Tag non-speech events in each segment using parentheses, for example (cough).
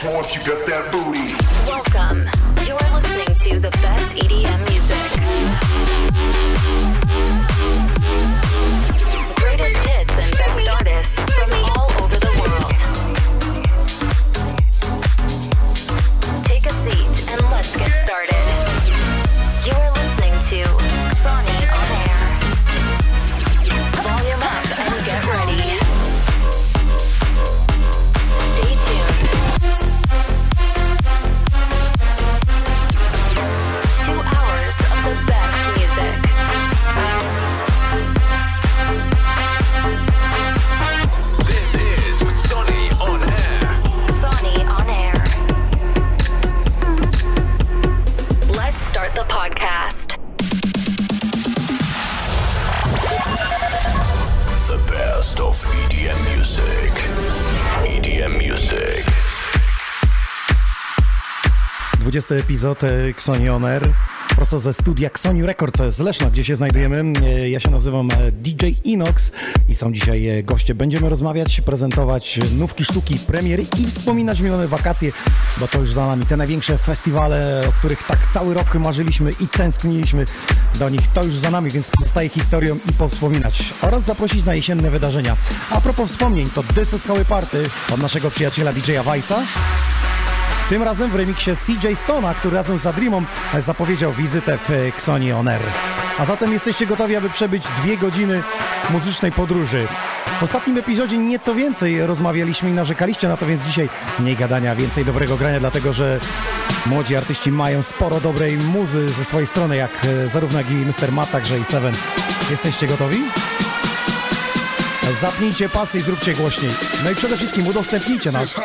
floor if you got that booty. Welcome. You're listening to the best EDM music. 20 epizod e, Xoni On Air, prosto ze studia Xoni Records z Leszna, gdzie się znajdujemy. E, Ja się nazywam e, DJ Inox i są dzisiaj goście. Będziemy rozmawiać, prezentować nówki sztuki, premiery i wspominać miliony wakacje, bo to już za nami te największe festiwale, o których tak cały rok marzyliśmy i tęskniliśmy do nich. To już za nami, więc pozostaje historią i powspominać oraz zaprosić na jesienne wydarzenia. A propos wspomnień, to This is Party od naszego przyjaciela DJ-a Weissa. Tym razem w remiksie CJ Stona, który razem z Adrimą zapowiedział wizytę w e, Xoni On Air. A zatem jesteście gotowi, aby przebyć dwie godziny muzycznej podróży. W ostatnim epizodzie nieco więcej rozmawialiśmy i narzekaliście na to, więc dzisiaj mniej gadania, więcej dobrego grania, dlatego że młodzi artyści mają sporo dobrej muzy ze swojej strony, jak e, zarówno jak i Mr. Matt, także i Seven. Jesteście gotowi? Zapnijcie pasy i zróbcie głośniej. No i przede wszystkim udostępnijcie nas.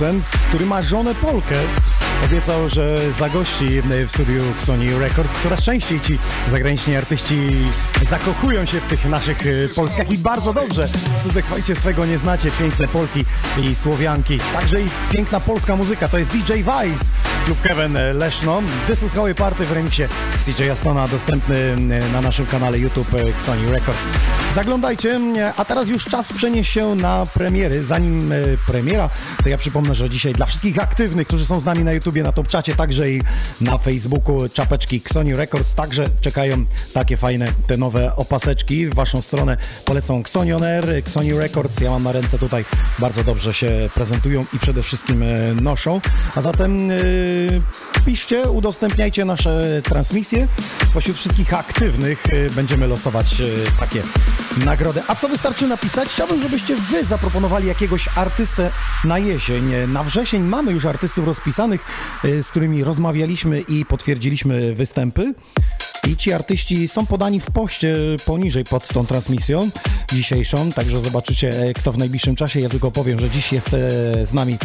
Producent, który ma żonę Polkę. obiecał, że zagości w studiu Sony Records. Coraz częściej ci zagraniczni artyści zakochują się w tych naszych e, Polskach i bardzo dobrze. Cudze chwalicie swego nie znacie, piękne Polki i Słowianki. Także i piękna polska muzyka, to jest DJ Vice lub Kevin Leszno. This is Party w remiksie CJ Astona, dostępny e, na naszym kanale YouTube e, Sony Records. Zaglądajcie, a teraz już czas przenieść się na premiery. Zanim e, premiera, to ja przypomnę, że dzisiaj dla wszystkich aktywnych, którzy są z nami na YouTubie, na Topczacie, także i na Facebooku czapeczki Sony Records, także czekają takie fajne te nowe opaseczki. W waszą stronę polecą Xonion Air, Sony Records. Ja mam na ręce tutaj, bardzo dobrze się prezentują i przede wszystkim e, noszą. A zatem e, piszcie, udostępniajcie nasze transmisje. Spośród wszystkich aktywnych e, będziemy losować e, takie nagrody. A co wystarczy napisać? Chciałbym, żebyście wy zaproponowali jakiegoś artystę na jesień. Na wrzesień mamy już artystów rozpisanych, e, z którymi rozmawialiśmy i potwierdziliśmy występy. I ci artyści są podani w poście poniżej pod tą transmisją dzisiejszą, także zobaczycie e, kto w najbliższym czasie. Ja tylko powiem, że dziś jest e, z nami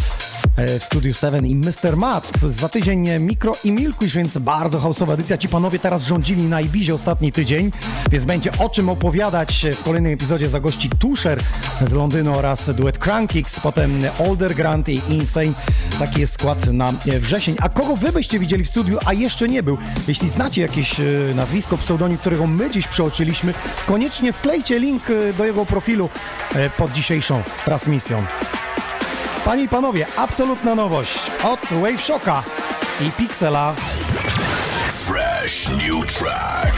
e, w Studiu 7 i Mr. Matt. Za tydzień Mikro i Milkuś, więc bardzo hausowa edycja. Ci panowie teraz rządzili na Ibizie ostatni tydzień, więc będzie o czym opowiadać w kolejnym epizodzie zagości Tusher z Londynu oraz duet Crankix, potem Older Grant i Insane. Taki jest skład na wrzesień. A kogo wy byście widzieli w studiu, a jeszcze nie był? Jeśli znacie jakieś nazwisko, pseudonim, którego my dziś przeoczyliśmy, koniecznie wklejcie link e, do jego profilu e, pod dzisiejszą transmisją. Panie i panowie, absolutna nowość od Wave Shocka i Pixela. Fresh new track.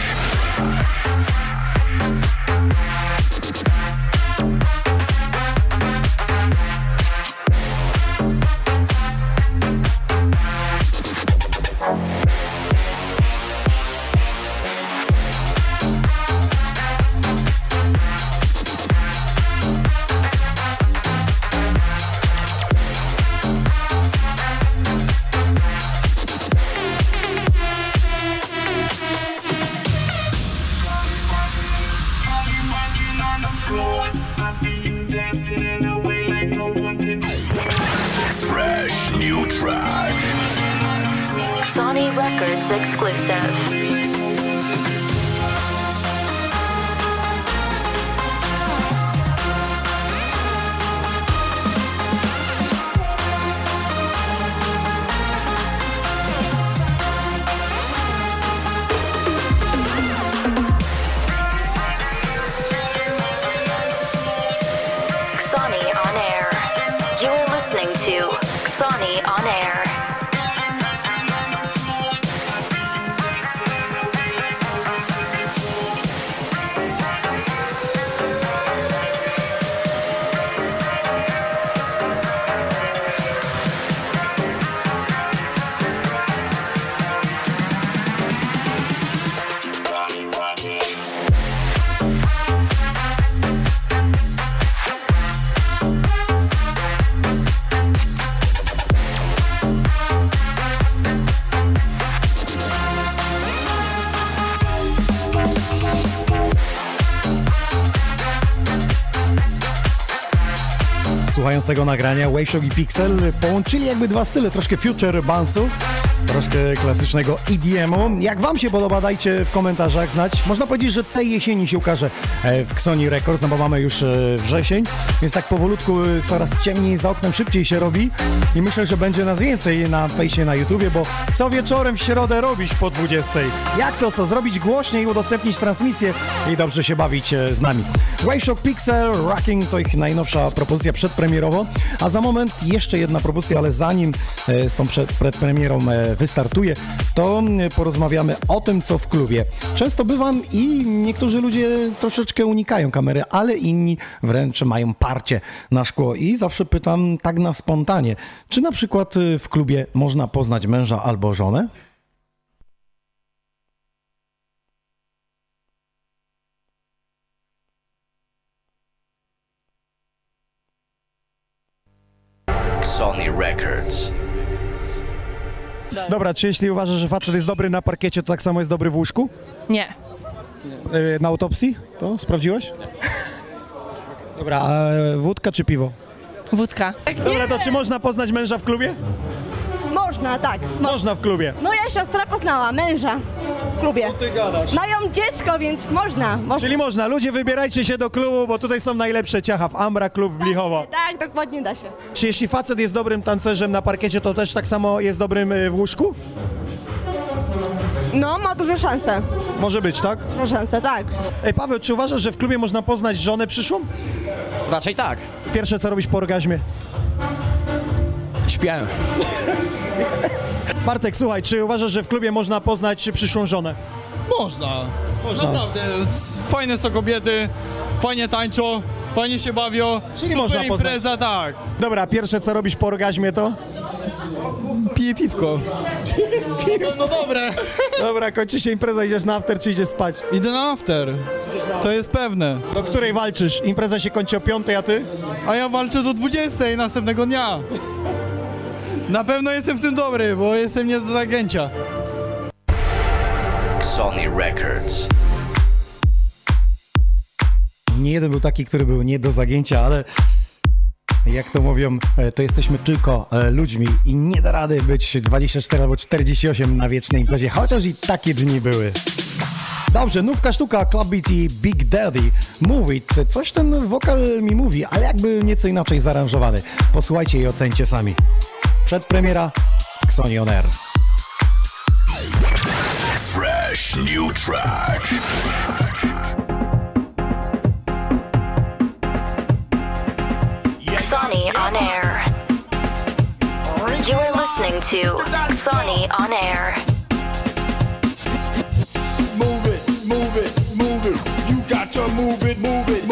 Records exclusive. Tego nagrania, Wayshock i Pixel połączyli jakby dwa style, troszkę future bounce'u, troszkę klasycznego EDM-u. Jak wam się podoba, dajcie w komentarzach znać. Można powiedzieć, że tej jesieni się ukaże e, w Xoni Records, no bo mamy już e, wrzesień, więc tak powolutku e, coraz ciemniej za oknem, szybciej się robi i myślę, że będzie nas więcej na fejsie, na YouTubie, bo co wieczorem w środę robić po 20? Jak to co? Zrobić głośniej, udostępnić transmisję i dobrze się bawić z nami. Wayshock Pixel Rocking to ich najnowsza propozycja przedpremierowo, a za moment jeszcze jedna propozycja, ale zanim z tą przed, przedpremierą wystartuje, to mm, porozmawiamy o tym, co w klubie. Często bywam i niektórzy ludzie troszeczkę unikają kamery, ale inni wręcz mają parcie na szkło i zawsze pytam tak na spontanie, czy na przykład e, w klubie można poznać męża albo żonę? Dobra, czy jeśli uważasz, że facet jest dobry na parkiecie, to tak samo jest dobry w łóżku? Nie. E, Na autopsji? To sprawdziłeś? Dobra, a wódka czy piwo? Wódka. Dobra, to czy można poznać męża w klubie? Można. Tak. Mo- Można w klubie. Moja siostra poznała męża w klubie. ty gadasz? Mają dziecko, więc można. można. Czyli można, ludzie wybierajcie się do klubu, bo tutaj są najlepsze ciacha w Ambra Klub w Blichowo. Tak, dokładnie da się. Czy jeśli facet jest dobrym tancerzem na parkiecie, to też tak samo jest dobrym y, w łóżku? No, ma duże szanse. Może być, tak? Duże szanse, tak. Ej, Paweł, czy uważasz, że w klubie można poznać żonę przyszłą? Raczej tak. Pierwsze, co robisz po orgazmie? Śpię. Bartek, słuchaj, czy uważasz, że w klubie można poznać przyszłą żonę? Można. Naprawdę. s- Fajne są kobiety, fajnie tańczą, fajnie się bawią. Czyli Super można poznać. impreza, tak. Dobra, pierwsze, co robisz po orgazmie to? Piję piwko. No, no dobre. Dobra, kończy się impreza, idziesz na after, czy idziesz spać? Idę na after. To jest pewne. Do której walczysz? Impreza się kończy o piątej, a ty? A ja walczę do 20 następnego dnia. Na pewno jestem w tym dobry, bo jestem nie do zagięcia. Sony Records. Nie jeden był taki, który był nie do zagięcia, ale jak to mówią, e, to jesteśmy tylko e, ludźmi i nie da rady być 24 albo 48 na wiecznej imprezie, chociaż i takie dni były. Dobrze, nówka sztuka Club Beat i Big Daddy It. Coś ten wokal mi mówi, ale jakby nieco inaczej zaaranżowany. Posłuchajcie i ocencie sami. Przedpremiera Xoni On Air. Fresh new track. Sonny on air. You are listening to Sonny on air. Move it, move it, move it. You got to move it, move it,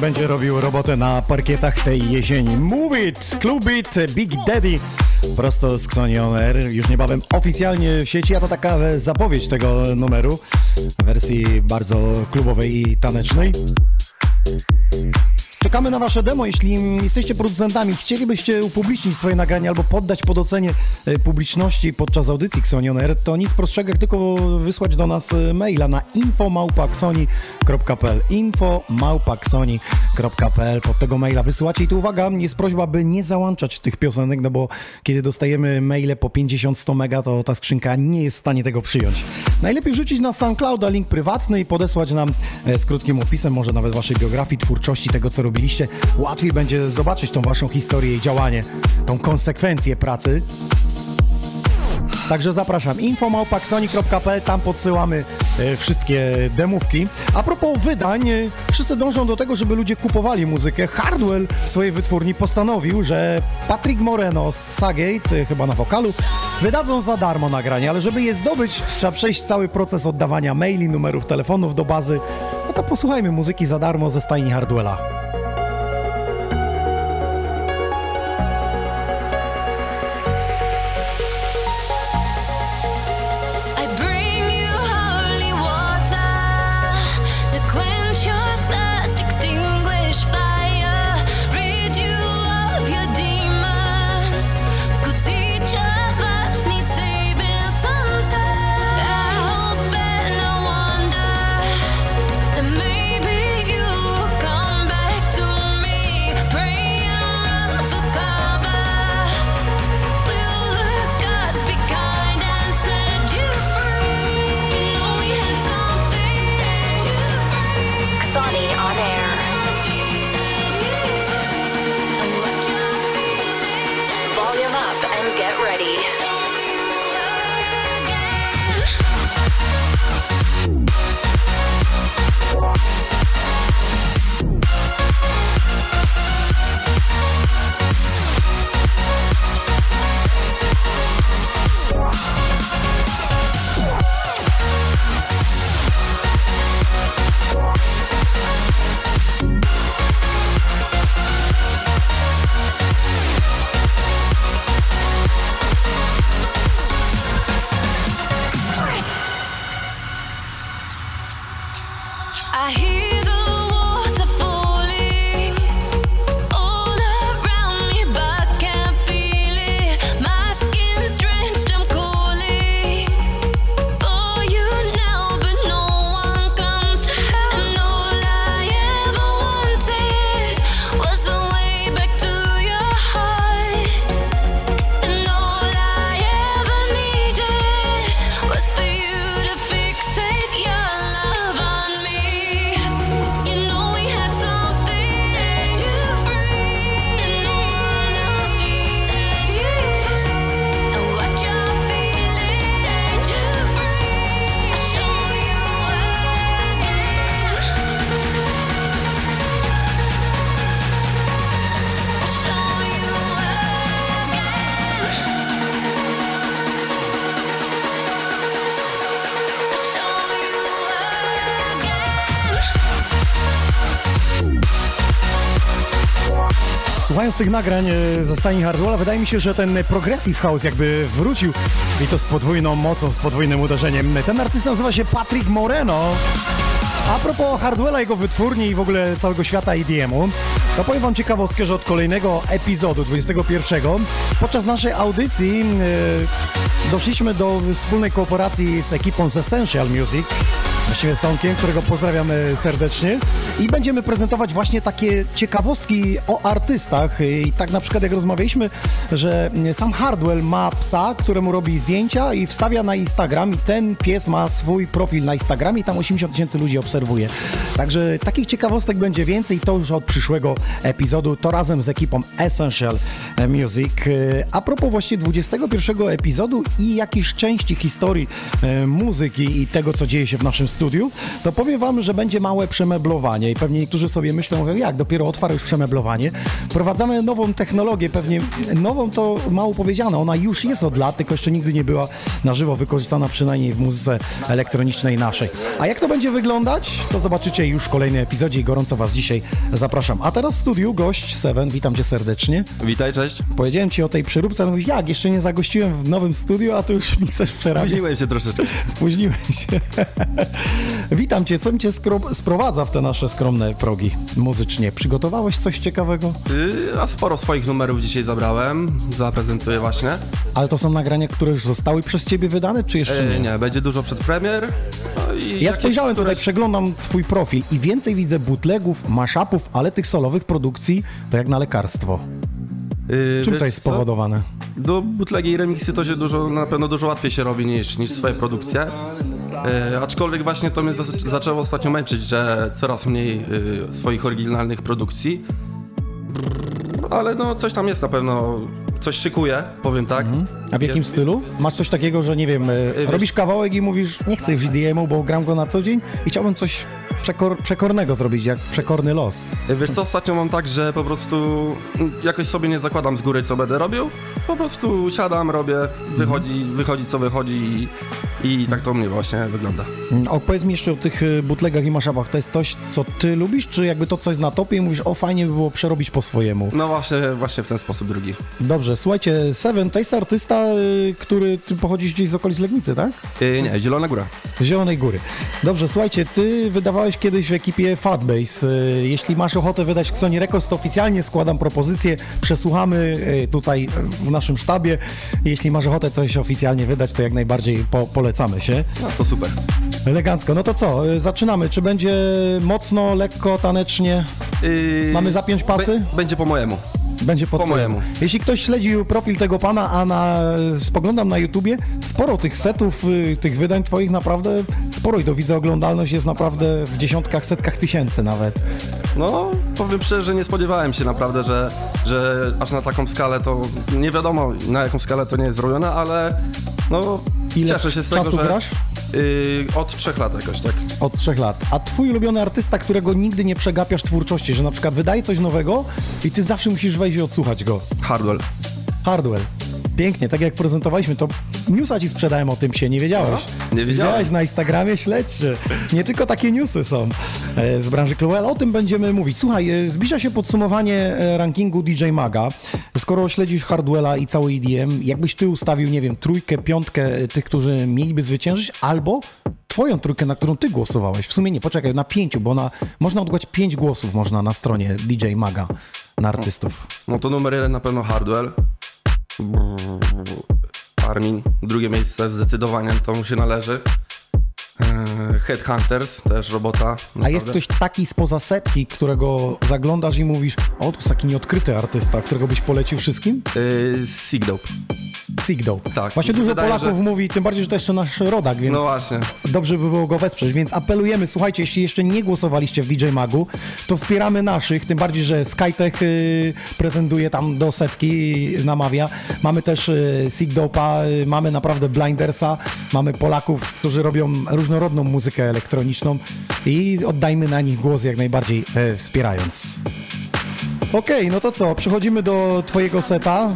będzie robił robotę na parkietach tej jesieni. Move it! Club it! Big Daddy! Prosto z Xoni On Air. Już niebawem oficjalnie w sieci, a to taka zapowiedź tego numeru w wersji bardzo klubowej i tanecznej. Czekamy na Wasze demo. Jeśli jesteście producentami, chcielibyście upublicznić swoje nagranie albo poddać pod ocenie e, publiczności podczas audycji Xonion Air, to nic prostszego jak tylko wysłać do nas e, maila na infomałpaxoni.pl infomałpaxoni.pl Pod tego maila wysyłacie i tu uwaga, jest prośba, by nie załączać tych piosenek, no bo kiedy dostajemy maile po 50-100 mega, to ta skrzynka nie jest w stanie tego przyjąć. Najlepiej wrzucić na SoundClouda link prywatny i podesłać nam e, z krótkim opisem, może nawet Waszej biografii, twórczości, tego co robiliście, łatwiej będzie zobaczyć tą waszą historię i działanie, tą konsekwencję pracy. Także zapraszam. Infomałpaksoni.pl, tam podsyłamy wszystkie demówki. A propos wydań, e, wszyscy dążą do tego, żeby ludzie kupowali muzykę. Hardwell w swojej wytwórni postanowił, że Patrick Moreno z Sagate, e, chyba na wokalu, wydadzą za darmo nagranie, ale żeby je zdobyć, trzeba przejść cały proces oddawania maili, numerów telefonów do bazy. No to posłuchajmy muzyki za darmo ze stajni Hardwella. Słuchając tych nagrań e, ze stajni Hardwella, wydaje mi się, że ten Progressive House jakby wrócił i to z podwójną mocą, z podwójnym uderzeniem. Ten artysta nazywa się Patrick Moreno. A propos Hardwella, jego wytwórni i w ogóle całego świata EDM-u, to powiem wam ciekawostkę, że od kolejnego epizodu 21 podczas naszej audycji e, doszliśmy do wspólnej kooperacji z ekipą z Essential Music, właściwie z Tomkiem, którego pozdrawiamy serdecznie. I będziemy prezentować właśnie takie ciekawostki o artystach. I tak na przykład jak rozmawialiśmy, że sam Hardwell ma psa, któremu robi zdjęcia i wstawia na Instagram i ten pies ma swój profil na Instagramie i tam 80 tysięcy ludzi obserwuje. Także takich ciekawostek będzie więcej, to już od przyszłego epizodu, to razem z ekipą Essential Music. A propos właśnie 21 epizodu i jakiejś części historii e, muzyki i tego, co dzieje się w naszym studiu, to powiem wam, że będzie małe przemeblowanie i pewnie niektórzy sobie myślą, mówią, jak, dopiero otwarł już przemeblowanie. Wprowadzamy nową technologię, pewnie nową to mało powiedziane, ona już jest od lat, tylko jeszcze nigdy nie była na żywo wykorzystana, przynajmniej w muzyce elektronicznej naszej. A jak to będzie wyglądać, to zobaczycie już w kolejnym epizodzie i gorąco was dzisiaj zapraszam. A teraz w studiu gość Seven, witam cię serdecznie. Witaj, cześć. Powiedziałem ci o tej przeróbce, mówisz, jak, jeszcze nie zagościłem w nowym studiu, a tu już mi chcesz przerabiać. Spóźniłem się troszeczkę. Spóźniłem się. (laughs) Witam cię, co mi cię skro- sprowadza w te nasze skromne progi muzycznie? Przygotowałeś coś ciekawego? Yy, a sporo swoich numerów dzisiaj zabrałem. Zaprezentuję właśnie. Ale to są nagrania, które już zostały przez ciebie wydane, czy jeszcze nie? Yy, nie, będzie dużo przedpremier. No i Ja spojrzałem które- tutaj, przeglądam twój profil i więcej widzę bootlegów, mashupów, ale tych solowych produkcji to jak na lekarstwo. Yy, Czym to jest co? spowodowane? Do butlegi i remixy to się dużo, na pewno dużo łatwiej się robi niż, niż swoje produkcje. E, aczkolwiek właśnie to mnie zac- zaczęło ostatnio męczyć, że coraz mniej e, swoich oryginalnych produkcji. Ale no coś tam jest na pewno, coś szykuję, powiem tak. A w jakim Jest- stylu? Masz coś takiego, że nie wiem, e, wiesz- robisz kawałek i mówisz, nie chcę już EDM-u, bo gram go na co dzień i chciałbym coś przekor przekornego zrobić, jak przekorny los. Wiesz co, ostatnio mam tak, że po prostu jakoś sobie nie zakładam z góry, co będę robił. Po prostu siadam, robię, wychodzi, wychodzi co wychodzi i, i tak to mnie właśnie wygląda. Mm, Opowiedz mi jeszcze o tych y, bootlegach i maszapach. To jest coś, co ty lubisz, czy jakby to coś na topie i mówisz, o fajnie by było przerobić po swojemu? No właśnie, właśnie w ten sposób drugi. Dobrze, słuchajcie, Seven to jest artysta, y, który ty pochodzisz gdzieś z okolic Legnicy, tak? Yy, nie, Zielona Góra. Zielonej Góry. Dobrze, słuchajcie, ty wydawałeś kiedyś w ekipie Fatbase. Y, Jeśli masz ochotę wydać Sony Records, to oficjalnie składam propozycję, przesłuchamy y, tutaj w naszym sztabie. Jeśli masz ochotę coś oficjalnie wydać, to jak najbardziej po polecamy się. No to super. Elegancko. No to co, y, zaczynamy. Czy będzie mocno, lekko, tanecznie? Yy, Mamy zapiąć pasy? Be- będzie po mojemu. Będzie po, mojemu. Jeśli ktoś śledził profil tego pana, a na, spoglądam na YouTubie, sporo tych setów, y, tych wydań twoich naprawdę sporo i to widzę oglądalność jest naprawdę w dziesiątkach, setkach tysięcy nawet. No, powiem szczerze, że nie spodziewałem się naprawdę, że, że aż na taką skalę to nie wiadomo na jaką skalę to nie jest zrobione, ale no Ile cieszę się z czasu tego, że grasz? Yy, od trzech lat jakoś, tak. Od trzech lat. A twój ulubiony artysta, którego nigdy nie przegapiasz twórczości, że na przykład wydaje coś nowego i ty zawsze musisz wejść i odsłuchać go. Hardwell. Hardwell. Pięknie, tak jak prezentowaliśmy, to newsa ci sprzedałem o tym się, nie wiedziałeś. No, nie wiedziałem. Widziałeś na Instagramie, śledźcie. Nie tylko takie newsy są e, z branży ale o tym będziemy mówić. Słuchaj, e, zbliża się podsumowanie e, rankingu DJ Maga. Skoro śledzisz Hardwella i cały EDM, jakbyś ty ustawił, nie wiem, trójkę, piątkę tych, którzy mieliby zwyciężyć, albo twoją trójkę, na którą ty głosowałeś. W sumie nie, poczekaj, na pięciu, bo na, można odgłać pięć głosów można na stronie DJ Maga na artystów. No to numer jeden na pewno Hardwell. Armin, drugie miejsce zdecydowanie, to mu się należy. Eee, Headhunters, też robota. A naprawdę. jest ktoś taki spoza setki, którego zaglądasz i mówisz, o, to jest taki nieodkryty artysta, którego byś polecił wszystkim? Yy, Sigdope. Sigdo. Tak, Właśnie dużo wydaje, Polaków że- mówi, tym bardziej, że to jeszcze nasz rodak, więc No właśnie. dobrze by było go wesprzeć. Więc apelujemy, słuchajcie, jeśli jeszcze nie głosowaliście w DJ Magu, to wspieramy naszych, tym bardziej, że Skytech y, pretenduje tam do setki, namawia. Mamy też y, Sigdopa, y, mamy naprawdę Blindersa, mamy Polaków, którzy robią różnorodną muzykę elektroniczną i oddajmy na nich głos jak najbardziej e, wspierając. Okej, no to co, przechodzimy do twojego seta.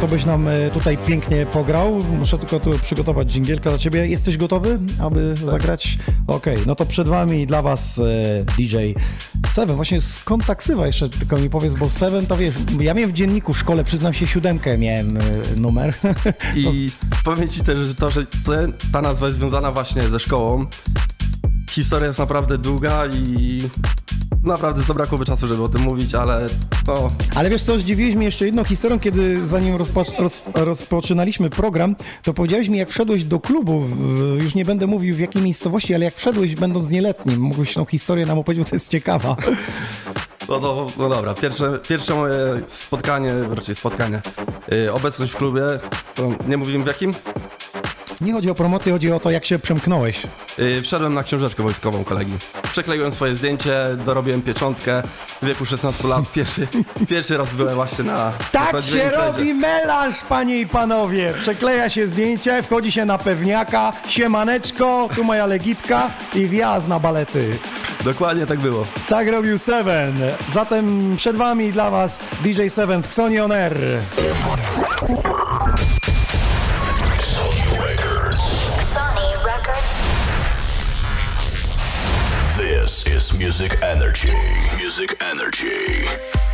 To byś nam e, tutaj pięknie pograł. Muszę tylko tu przygotować dżingielka dla ciebie. Jesteś gotowy, aby zagrać? Okej, no to przed wami dla was e, DJ Seven. Właśnie skąd ta ksywa jeszcze tylko mi powiedz, bo Seven to wiesz, ja miałem w dzienniku w szkole, przyznam się, siódemkę miałem e, numer. I (laughs) powiem ci też, że to, że ta nazwa jest związana właśnie ze szkołą. Historia jest naprawdę długa i naprawdę zabrakłoby czasu, żeby o tym mówić, ale no, Ale wiesz co, zdziwiłeś mnie jeszcze jedną historią, kiedy zanim rozpo, roz, rozpoczynaliśmy program, to powiedziałeś mi, jak wszedłeś do klubu, w, już nie będę mówił w jakiej miejscowości, ale jak wszedłeś będąc nieletnim, mógłbyś tą historię nam opowiedzieć, bo to jest ciekawa. no, no, no dobra. Pierwsze, pierwsze moje spotkanie, raczej spotkanie, yy, obecność w klubie, to nie mówimy w jakim? Nie chodzi o promocję, chodzi o to, jak się przemknąłeś. Yy, wszedłem na książeczkę wojskową kolegi. Przekleiłem swoje zdjęcie, dorobiłem pieczątkę. W wieku 16 lat pierwszy, (laughs) pierwszy raz byłem właśnie na na Tak prawdziwej się imprezie. robi melanż, panie i panowie. Przekleja się zdjęcie, wchodzi się na pewniaka, siemaneczko, tu moja legitka i wjazd na balety. Dokładnie tak było. Tak robił Seven. Zatem przed wami dla was DJ Seven w Xoni On Air. Music Energy. Music Energy.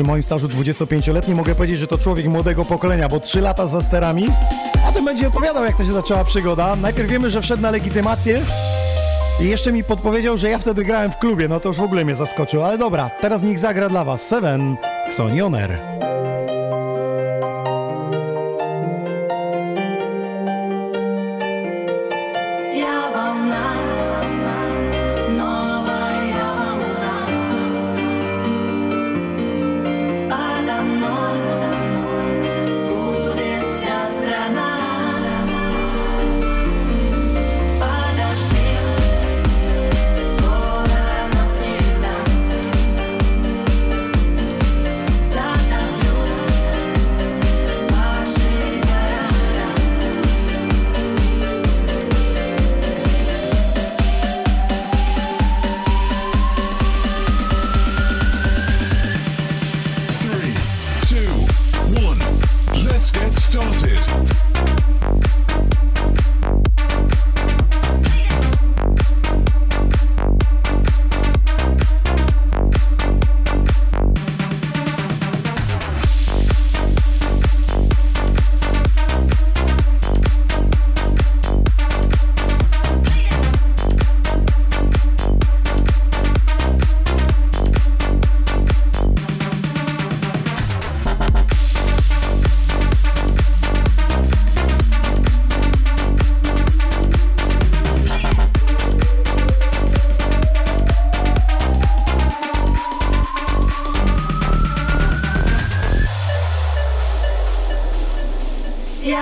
Przy moim stażu 25-letnim mogę powiedzieć, że to człowiek młodego pokolenia, bo 3 lata za sterami. A tym będzie opowiadał, jak to się zaczęła przygoda. Najpierw wiemy, że wszedł na legitymację I jeszcze mi podpowiedział, że ja wtedy grałem w klubie, no to już w ogóle mnie zaskoczył. Ale dobra, teraz niech zagra dla was Seven w Xonioner.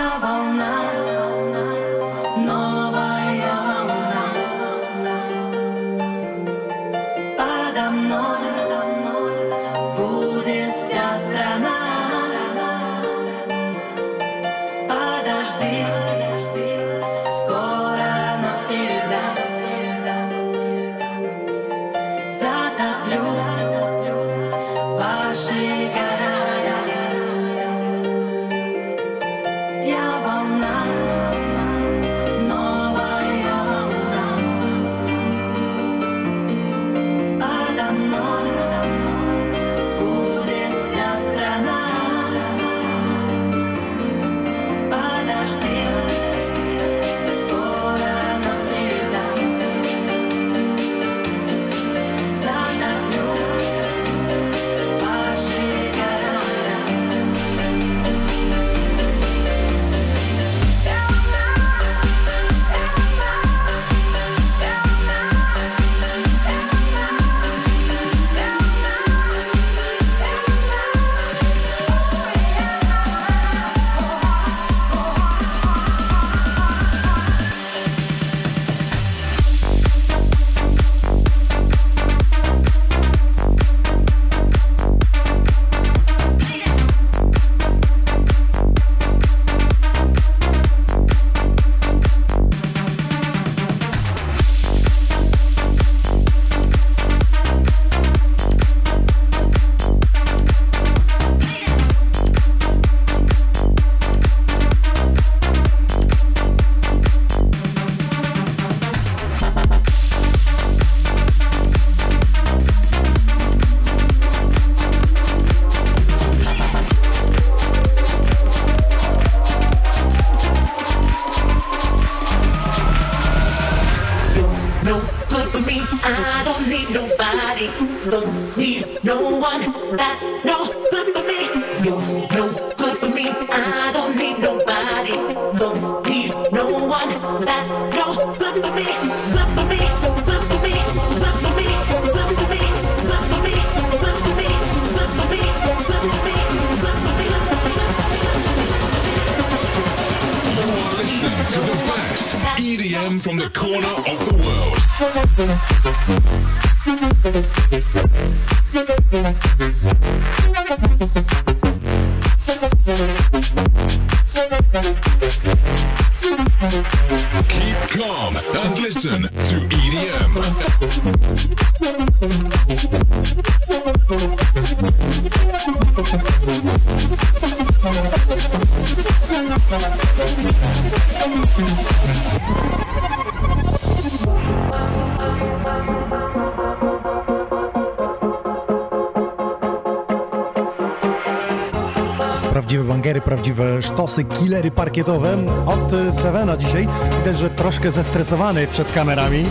love on. Killery parkietowe. Od y, Sevena dzisiaj widać, że troszkę zestresowany przed kamerami.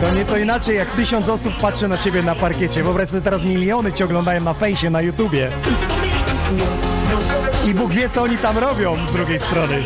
To nieco inaczej, jak tysiąc osób patrzy na ciebie na parkiecie. Wyobraź sobie teraz miliony cię oglądają na fejsie, na YouTubie. I Bóg wie, co oni tam robią z drugiej strony.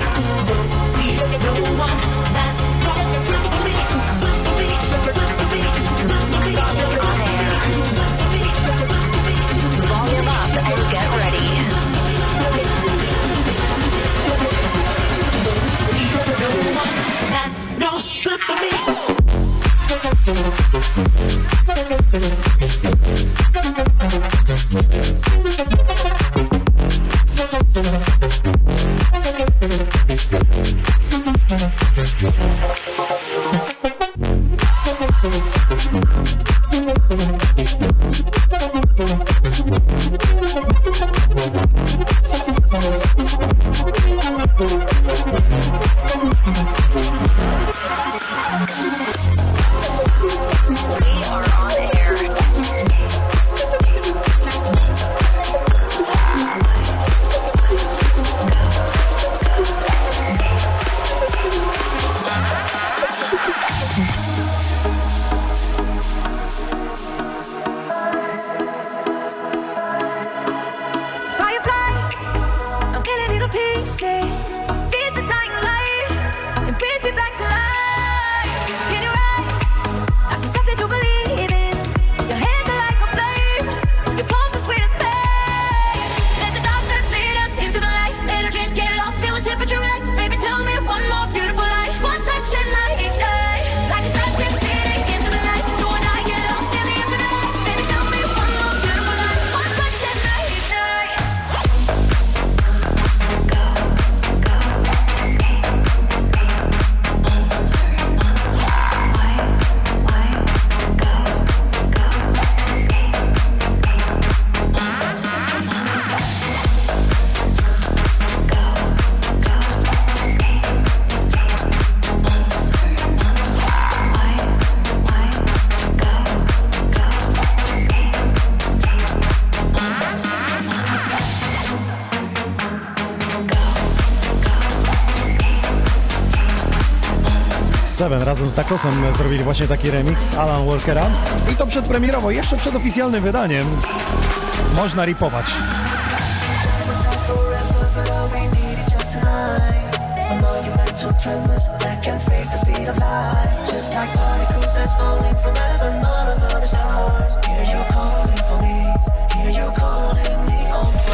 Razem z Dakosem zrobili właśnie taki remix Alan Walkera i to przedpremierowo, jeszcze przed oficjalnym wydaniem. Można ripować. Hear you calling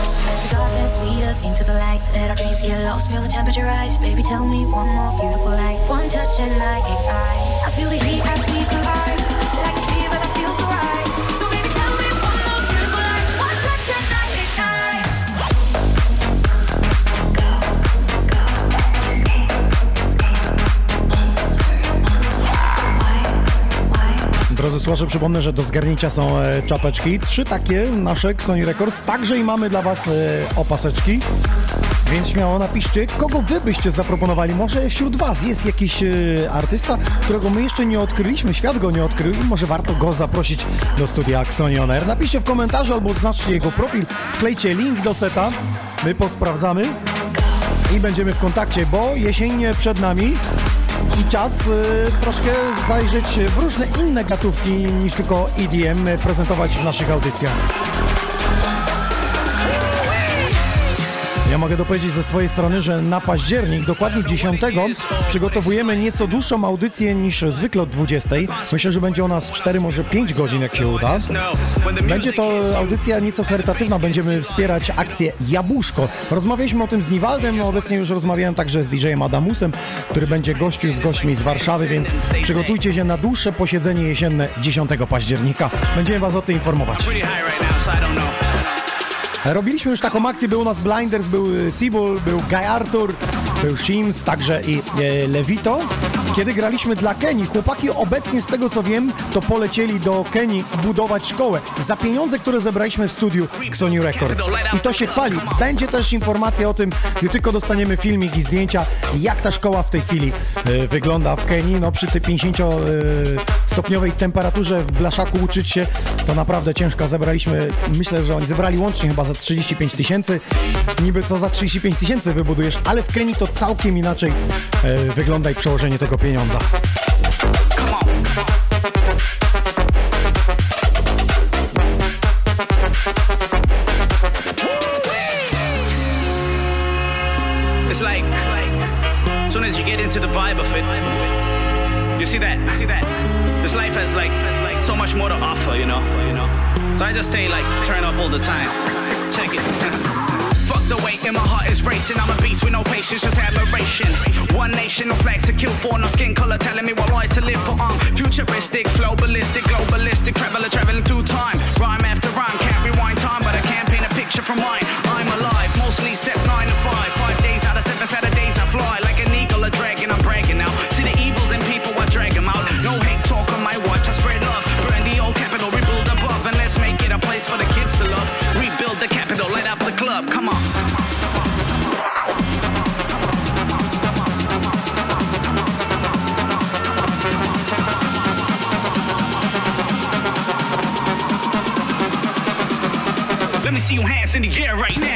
the. Let the darkness lead us into the light. Let our dreams get lost. Feel the temperature rise. Baby, tell me one more beautiful light. One touch and I ignite. I feel the heat słuchacze, przypomnę, że do zgarnięcia są e, czapeczki. Trzy takie nasze Sony Records. Także i mamy dla Was e, opaseczki. Więc śmiało napiszcie, kogo Wy byście zaproponowali. Może wśród Was jest jakiś e, artysta, którego my jeszcze nie odkryliśmy, świat go nie odkrył i może warto go zaprosić do studia Xoni On Air. Napiszcie w komentarzu albo znaczcie jego profil, wklejcie link do seta, my posprawdzamy i będziemy w kontakcie, bo jesień przed nami i czas y, troszkę zajrzeć w różne inne gatówki niż tylko EDM prezentować w naszych audycjach. Ja mogę dopowiedzieć ze swojej strony, że na październik, dokładnie 10, przygotowujemy nieco dłuższą audycję niż zwykle od 20. Myślę, że będzie ona z 4, może 5 godzin, jak się uda. Będzie to audycja nieco charytatywna, będziemy wspierać akcję Jabłuszko. Rozmawialiśmy o tym z Niwaldem, obecnie już rozmawiałem także z DJ-em Adamusem, który będzie gościł z gośćmi z Warszawy, więc przygotujcie się na dłuższe posiedzenie jesienne 10 października. Będziemy Was o tym informować. Robiliśmy już taką akcję, był u nas Blinders, był Seabull, był Guy Arthur, był Shims, także i e, Levito. Kiedy graliśmy dla Kenii. Chłopaki obecnie, z tego co wiem, to polecieli do Kenii budować szkołę za pieniądze, które zebraliśmy w studiu Sony Records. I to się chwali. Będzie też informacja o tym, gdy tylko dostaniemy filmik i zdjęcia, jak ta szkoła w tej chwili e, wygląda w Kenii. No przy tej 50-stopniowej temperaturze w blaszaku uczyć się, to naprawdę ciężko. Zebraliśmy, myślę, że oni zebrali łącznie chyba za 35 tysięcy. Niby co za 35 tysięcy wybudujesz, ale w Kenii to całkiem inaczej e, wygląda i przełożenie tego pieniądza. It's like, as soon as you get into the vibe of it, you see that, see that. This life has like, so much more to offer, you know. So I just stay like, turn up all the time. Check it. (laughs) Fuck the weight in my heart is racing. I'm a beast with no patience, just admiration. One nation, no flags to kill for, no skin color telling me what lies to live for. Um, futuristic, flow ballistic, globalistic, traveler traveling through time. Rhyme after rhyme, can't rewind time, but I can paint a picture from mine. I'm alive, mostly set nine to see your hands in the air right now.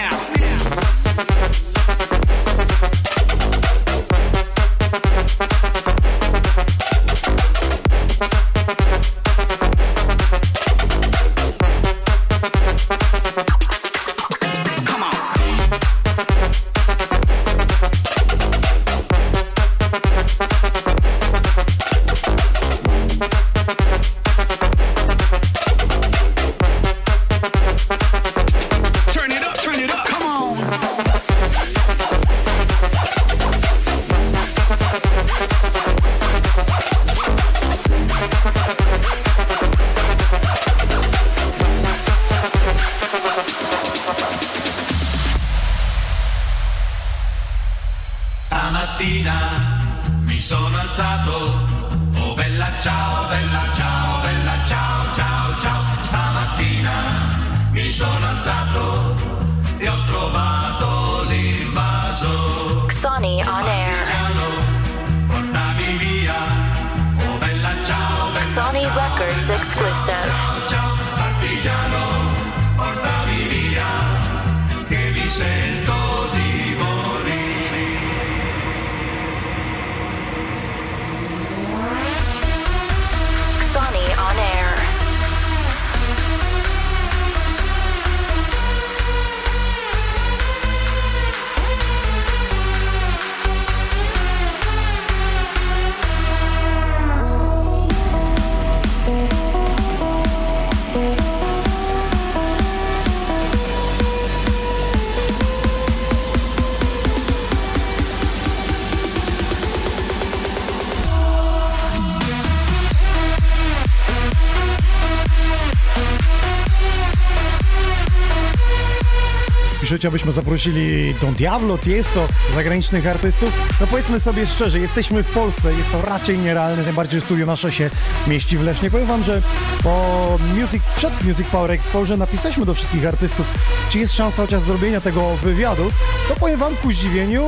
Piszecie, abyśmy zaprosili Don Diablo, Tiesto, zagranicznych artystów. No powiedzmy sobie szczerze, jesteśmy w Polsce, jest to raczej nierealne, tym bardziej że studio nasze się mieści w Lesznie. Powiem wam, że po Music, przed Music Power Exposure napisaliśmy do wszystkich artystów, czy jest szansa chociaż zrobienia tego wywiadu. To powiem wam ku zdziwieniu,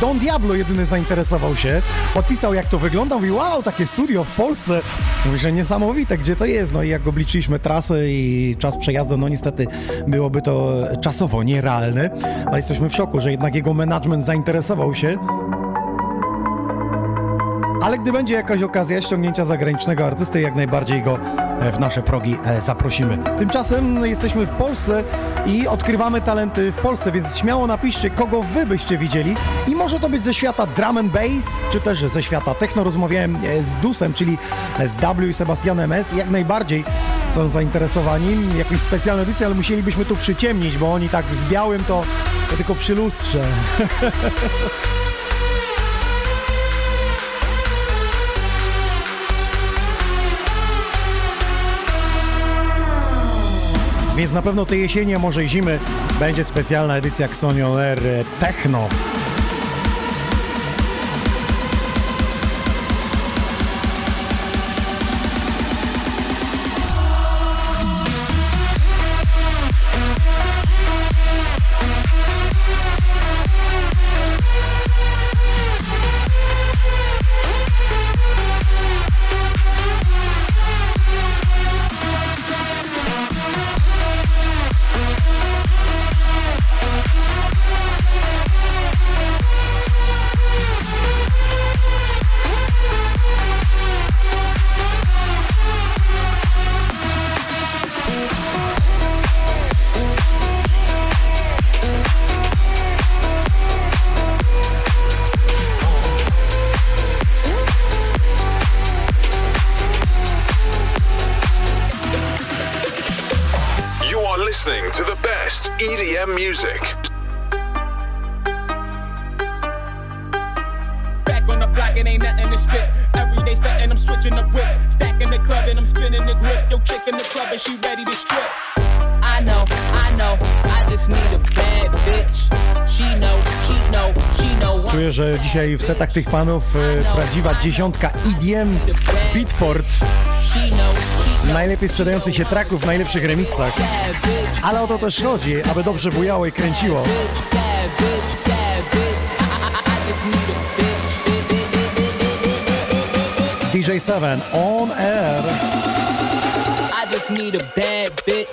Don Diablo jedyny zainteresował się, odpisał jak to wygląda, mówi wow, takie studio w Polsce. Mówi, że niesamowite, gdzie to jest. No i jak obliczyliśmy trasę i czas przejazdu, no niestety byłoby to czasowo nierealne, ale jesteśmy w szoku, że jednak jego management zainteresował się. Ale gdy będzie jakaś okazja ściągnięcia zagranicznego artysty, jak najbardziej go w nasze progi e, zaprosimy. Tymczasem jesteśmy w Polsce i odkrywamy talenty w Polsce, więc śmiało napiszcie, kogo wy byście widzieli i może to być ze świata drum and bass, czy też ze świata techno. Rozmawiałem e, z Dusem, czyli z W i Sebastianem S. Jak najbardziej są zainteresowani. Jakąś specjalną edycję, ale musielibyśmy tu przyciemnić, bo oni tak z białym to, to tylko przy lustrze. (laughs) Więc na pewno tej jesieni, a może i zimy będzie specjalna edycja Xonion Air Techno. setach tych panów y, prawdziwa dziesiątka EDM Beatport. Najlepiej sprzedających się traków w najlepszych remixach. Ale o to też chodzi, aby dobrze bujało i kręciło. DJ7 on air. I just need a bad bitch.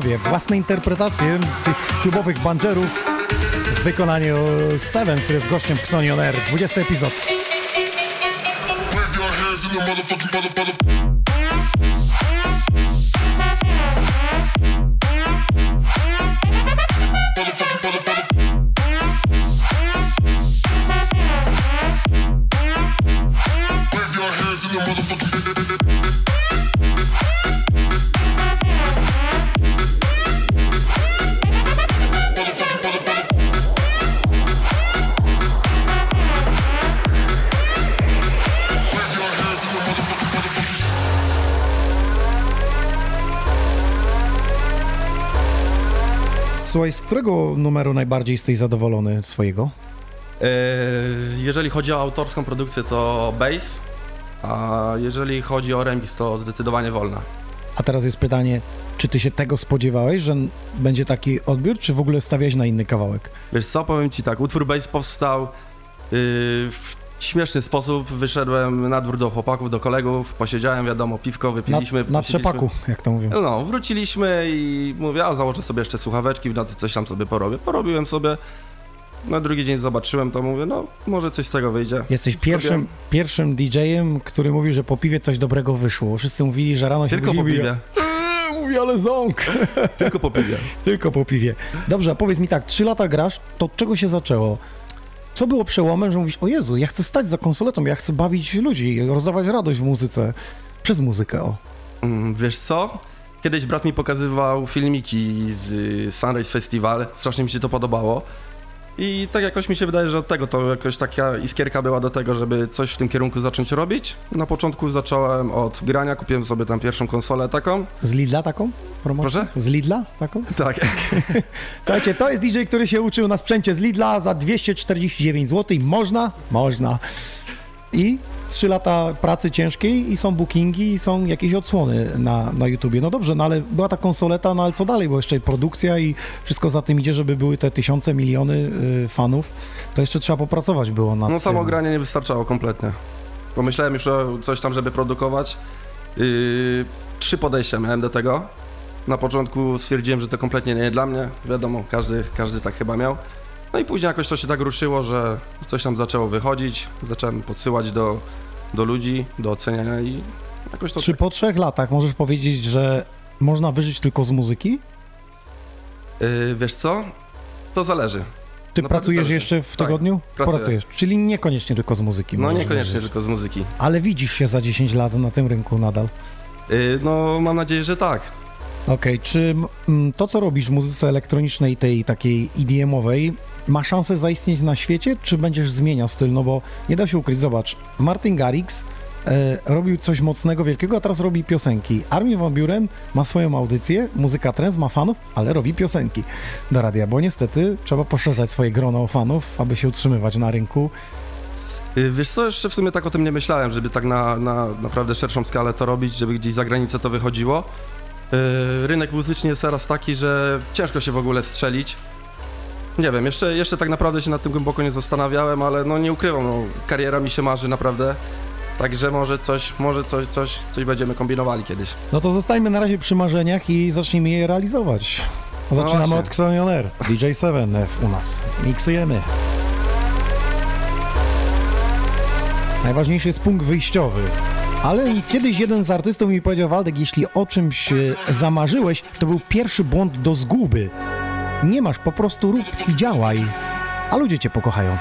Panowie, własne interpretacje tych klubowych bangerów w wykonaniu Seven, który jest gościem w Xoni On Air. 20 epizod. Słuchaj, z którego numeru najbardziej jesteś zadowolony swojego? E, Jeżeli chodzi o autorską produkcję, to bass, a jeżeli chodzi o remix, to zdecydowanie wolna. A teraz jest pytanie, czy ty się tego spodziewałeś, że będzie taki odbiór, czy w ogóle stawiałeś na inny kawałek? Wiesz co, powiem ci tak, utwór bass powstał yy, w śmieszny sposób. Wyszedłem na dwór do chłopaków, do kolegów, posiedziałem, wiadomo, piwko Na, wypiliśmy. na posiedzieliśmy. trzepaku, jak to mówią. No, wróciliśmy i mówię, a założę sobie jeszcze słuchaweczki, w nocy coś tam sobie porobię. Porobiłem sobie. Na drugi dzień zobaczyłem to, mówię, no może coś z tego wyjdzie. Jesteś pierwszym, Zrobiłem- pierwszym DJ-em, który mówi, że po piwie coś dobrego wyszło. Wszyscy mówili, że rano się Tylko po piwie. Eee, Mówi, ale ząk. Tylko po piwie. (laughs) Tylko po piwie. Dobrze, a powiedz mi tak, trzy lata grasz, to od czego się zaczęło? Co było przełomem, że mówisz, o Jezu, ja chcę stać za konsoletą, ja chcę bawić ludzi, rozdawać radość w muzyce. Przez muzykę, o. Mm, Wiesz co? Kiedyś brat mi pokazywał filmiki z y, Sunrise Festival, strasznie mi się to podobało. I tak jakoś mi się wydaje, że od tego to jakoś taka iskierka była do tego, żeby coś w tym kierunku zacząć robić. Na początku zacząłem od grania, kupiłem sobie tam pierwszą konsolę taką. Z Lidla taką? Promocję? Proszę? Z Lidla taką? (laughs) Tak. (laughs) Słuchajcie, to jest DJ, który się uczył na sprzęcie z Lidla za 249 zł. Można? Można. I 3 lata pracy ciężkiej i są bookingi i są jakieś odsłony na, na YouTubie. No dobrze, no ale była ta konsoleta, no ale co dalej, bo jeszcze produkcja i wszystko za tym idzie, żeby były te tysiące, miliony y, fanów. To jeszcze trzeba popracować było nad No samo tym. granie nie wystarczało kompletnie. Pomyślałem już o coś tam, żeby produkować. Yy, trzy podejścia miałem do tego. Na początku stwierdziłem, że to kompletnie nie dla mnie. Wiadomo, każdy, każdy tak chyba miał. No i później jakoś to się tak ruszyło, że coś tam zaczęło wychodzić. Zacząłem podsyłać do, do ludzi, do oceniania i jakoś to... Czy po trzech latach możesz powiedzieć, że można wyżyć tylko z muzyki? Yy, wiesz co? To zależy. Ty Naprawdę pracujesz jeszcze w Tak, tygodniu? pracuję. Pracujesz. Czyli niekoniecznie tylko z muzyki. No niekoniecznie wyżyć. tylko z muzyki. Ale widzisz się za 10 lat na tym rynku nadal. Yy, no mam nadzieję, że tak. Okej, czy mm, to, co robisz w muzyce elektronicznej, tej takiej EDM-owej, ma szansę zaistnieć na świecie, czy będziesz zmieniał styl? No bo nie da się ukryć, zobacz, Martin Garrix e, robił coś mocnego, wielkiego, a teraz robi piosenki. Armin van Buren ma swoją audycję, muzyka trance, ma fanów, ale robi piosenki do radia, bo niestety trzeba poszerzać swoje grono fanów, aby się utrzymywać na rynku. Y, Wiesz co, jeszcze w sumie tak o tym nie myślałem, żeby tak na, na naprawdę szerszą skalę to robić, żeby gdzieś za granicę to wychodziło. Y, Rynek muzyczny jest teraz taki, że ciężko się w ogóle strzelić. Nie wiem, jeszcze, jeszcze tak naprawdę się nad tym głęboko nie zastanawiałem, ale no nie ukrywam, no, kariera mi się marzy naprawdę. Także może coś, może coś, coś, coś będziemy kombinowali kiedyś. No to zostańmy na razie przy marzeniach i zacznijmy je realizować. No Zaczynamy właśnie. od Xonioner. DJ7 u nas. Miksujemy. Najważniejszy jest punkt wyjściowy. Ale kiedyś jeden z artystów mi powiedział, Waldek, jeśli o czymś e, zamarzyłeś, to był pierwszy błąd do zguby. Nie masz, po prostu rób i działaj. A ludzie cię pokochają.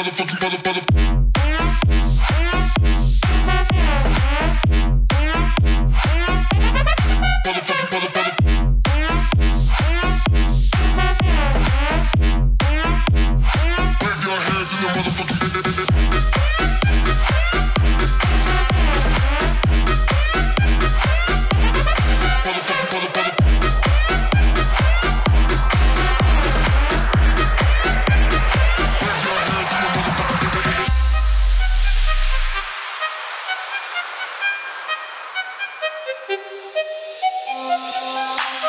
motherfucking motherfucking motherfucking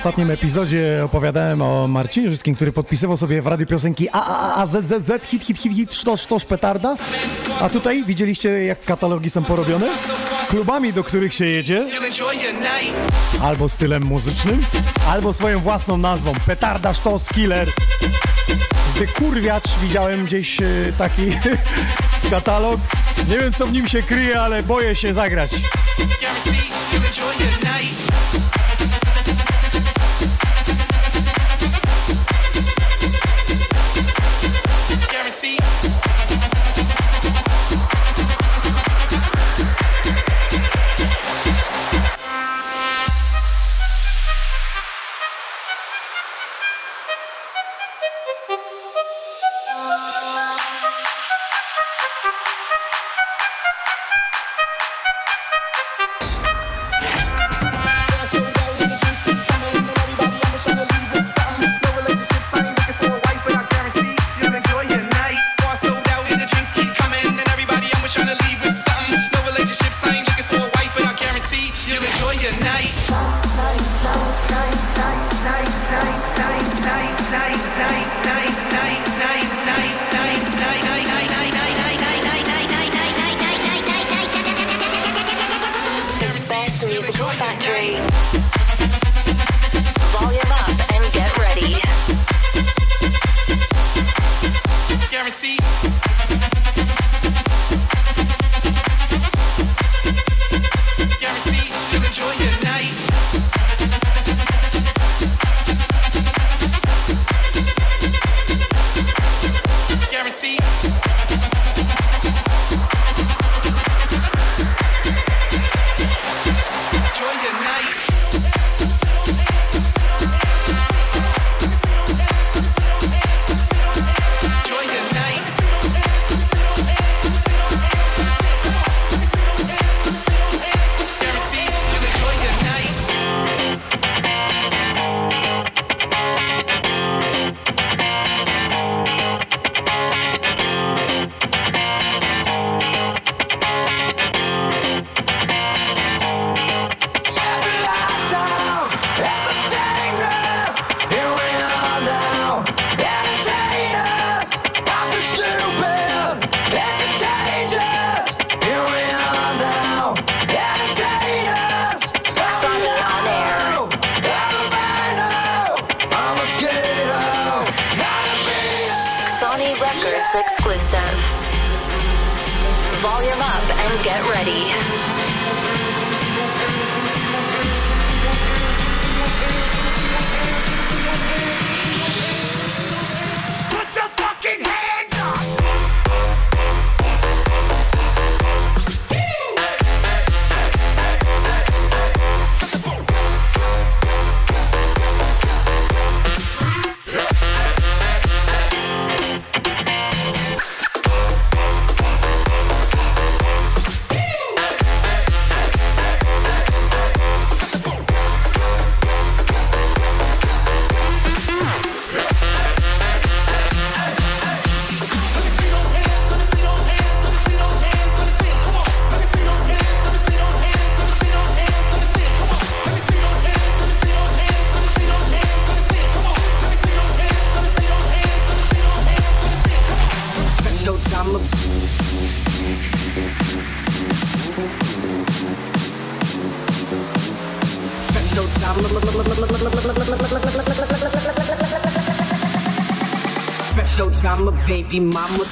ostatnim epizodzie opowiadałem o Marcinie Żyskim, który podpisywał sobie w radiu piosenki A, A, A, Z, Z, Z, hit, hit, hit, hit, sztosz, sztosz, petarda. A tutaj widzieliście, jak katalogi są porobione? Klubami, do których się jedzie, albo stylem muzycznym, albo swoją własną nazwą. Petarda, sztos, killer. Wykurwiacz, widziałem gdzieś e, taki (laughs) katalog. Nie wiem, co w nim się kryje, ale boję się zagrać. Guarantee enjoy your night. Baby mama.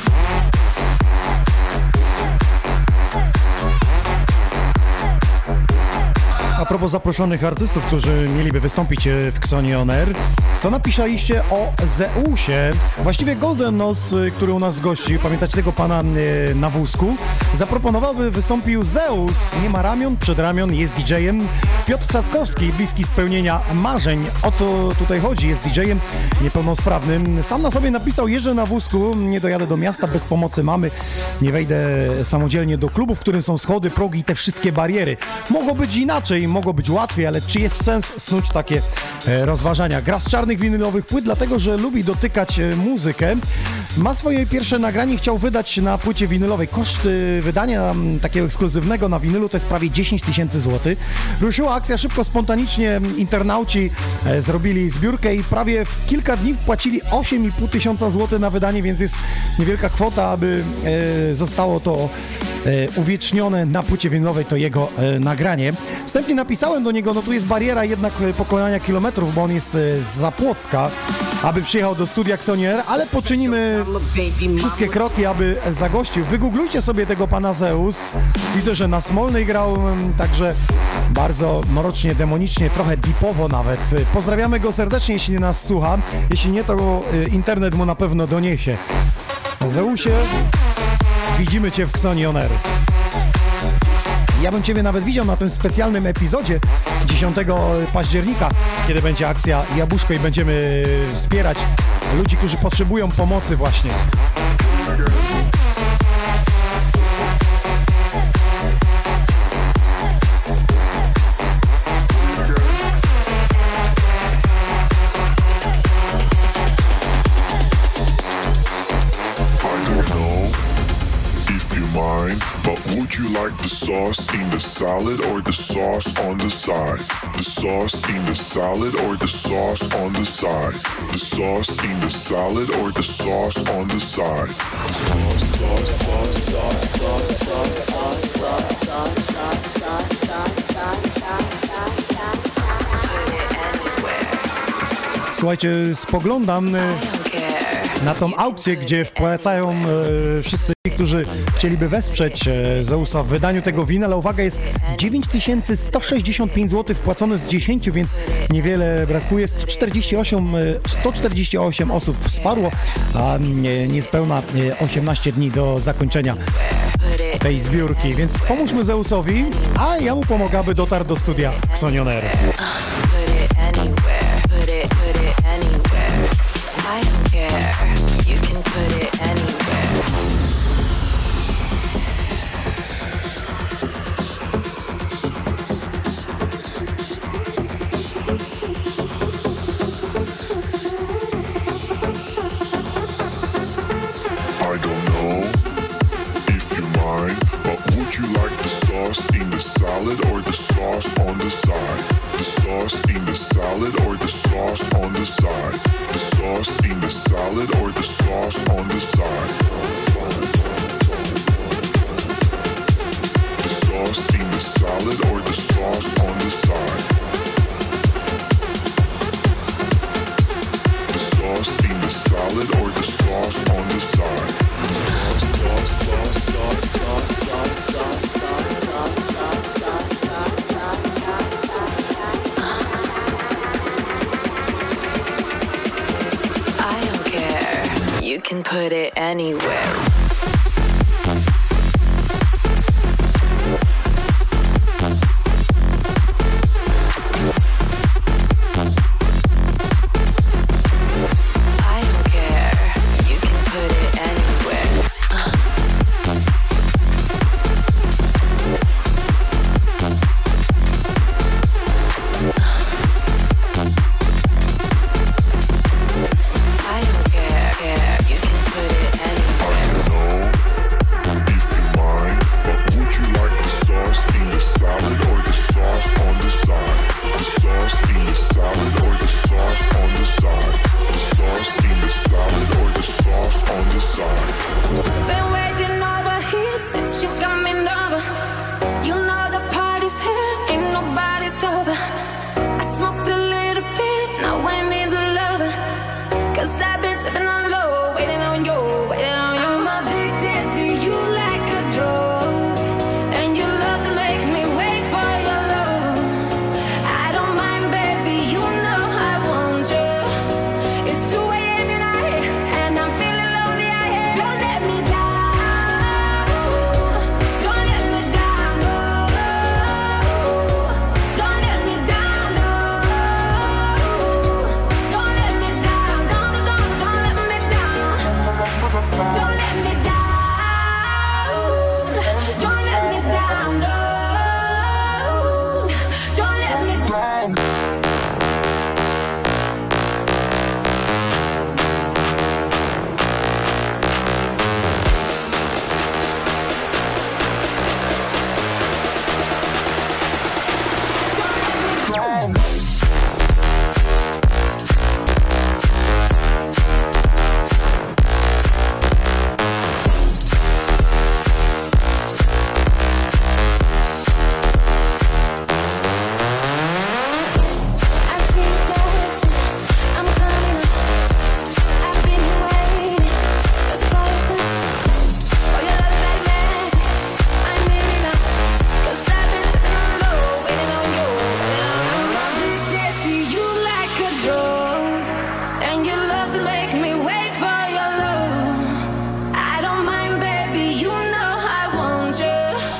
A propos zaproszonych artystów, którzy mieliby wystąpić e, w Xonie On Air, to napisaliście o Zeusie. Właściwie Golden Nose, y, który u nas gości, pamiętacie tego pana y, na wózku, zaproponował, by wystąpił Zeus. Nie ma ramion, przed ramion, jest DJ-em. Piotr Sackowski, bliski spełnienia marzeń. O co tutaj chodzi? Jest DJ-em niepełnosprawnym. Sam na sobie napisał, jeżdżę na wózku, nie dojadę do miasta bez pomocy mamy, nie wejdę samodzielnie do klubu, w którym są schody, progi i te wszystkie bariery. Mogło być inaczej, mogło być łatwiej, ale czy jest sens snuć takie e, rozważania? Gra z czarnych winylowych płyt, dlatego że lubi dotykać e, muzykę. Ma swoje pierwsze nagranie, chciał wydać na płycie winylowej. Koszt e, wydania m, takiego ekskluzywnego na winylu to jest prawie 10 tysięcy złotych. Ruszyła akcja szybko, spontanicznie. Internauci e, zrobili zbiórkę i prawie w kilka dni wpłacili 8,5 tysiąca złotych na wydanie, więc jest niewielka kwota, aby e, zostało to e, uwiecznione na płycie winylowej, to jego nagranie. Wstępnie napisałem do niego, no tu jest bariera jednak pokonania kilometrów, bo on jest z Zapłocka, aby przyjechał do studia Xonier, ale poczynimy wszystkie kroki, aby zagościł. Wygooglujcie sobie tego pana Zeus. Widzę, że na Smolnej grał, także bardzo mrocznie, demonicznie, trochę deepowo nawet. Pozdrawiamy go serdecznie, jeśli nas słucha. Jeśli nie, to e, internet mu na pewno doniesie. Zeusie, widzimy Cię w Xoni On Air. Ja bym Ciebie nawet widział na tym specjalnym epizodzie 10 października, kiedy będzie akcja Jabłuszko i będziemy wspierać ludzi, którzy potrzebują pomocy właśnie. You like the sauce in the salad or the sauce on the side? The sauce in the salad or the sauce on the side? The sauce in the salad or the sauce on the side? Słuchajcie, spoglądam na tą aukcję, gdzie wpłacają e, wszyscy ci, którzy chcieliby wesprzeć e, Zeusa w wydaniu tego wina, ale uwaga, jest 9165 zł wpłacone z 10, więc niewiele brakuje. 148, e, 148 osób wsparło, a nie, niespełna e, 18 dni do zakończenia tej zbiórki, więc pomóżmy Zeusowi, a ja mu pomogę, aby dotarł do studia Xonioner.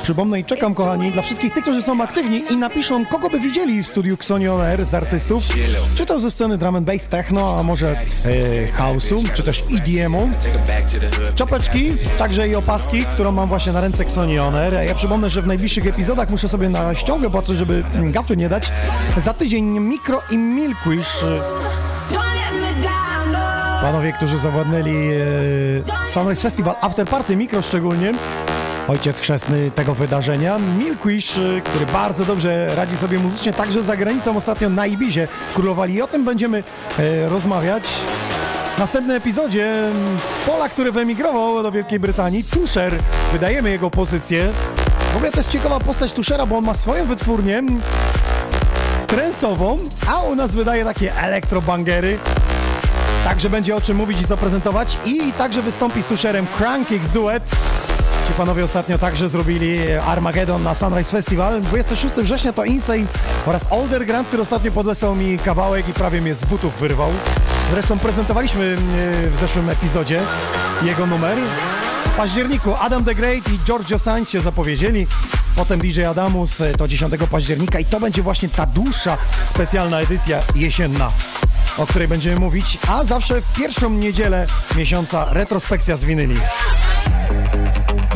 Przypomnę i czekam, kochani, dla wszystkich tych, którzy są aktywni i napiszą, kogo by widzieli w studiu Xonio Air z artystów, czy to ze sceny drum and bass techno, a może e, house'u, czy też EDM-u. Czapeczki, także i opaski, którą mam właśnie na ręce Xonio Air. Ja przypomnę, że w najbliższych epizodach muszę sobie na ściągę patrzeć, żeby gafy nie dać. Za tydzień Mikro i Milkwish. Panowie, którzy zawładnęli e, Sunrise Festival After Party, mikro szczególnie, ojciec chrzestny tego wydarzenia, Milkwish, e, który bardzo dobrze radzi sobie muzycznie, także za granicą ostatnio na Ibizie królowali i o tym będziemy e, rozmawiać. W następnym epizodzie m, Pola, który wyemigrował do Wielkiej Brytanii, Tusher, wydajemy jego pozycję. W ogóle jest ciekawa postać Tushera, bo on ma swoją wytwórnię trensową, a u nas wydaje takie elektrobangery. Także będzie o czym mówić i zaprezentować i także wystąpi z Tusherem Crank X Duet. Ci panowie ostatnio także zrobili Armageddon na Sunrise Festival. 26 września to Insane oraz Older Grant, który ostatnio podesłał mi kawałek i prawie mnie z butów wyrwał. Zresztą prezentowaliśmy e, w zeszłym epizodzie jego numer. W październiku Adam the Great i Giorgio Sainz się zapowiedzieli. Potem DJ Adamus e, to 10 października i to będzie właśnie ta dłuższa specjalna edycja jesienna o której będziemy mówić, a zawsze w pierwszą niedzielę miesiąca retrospekcja z winyli.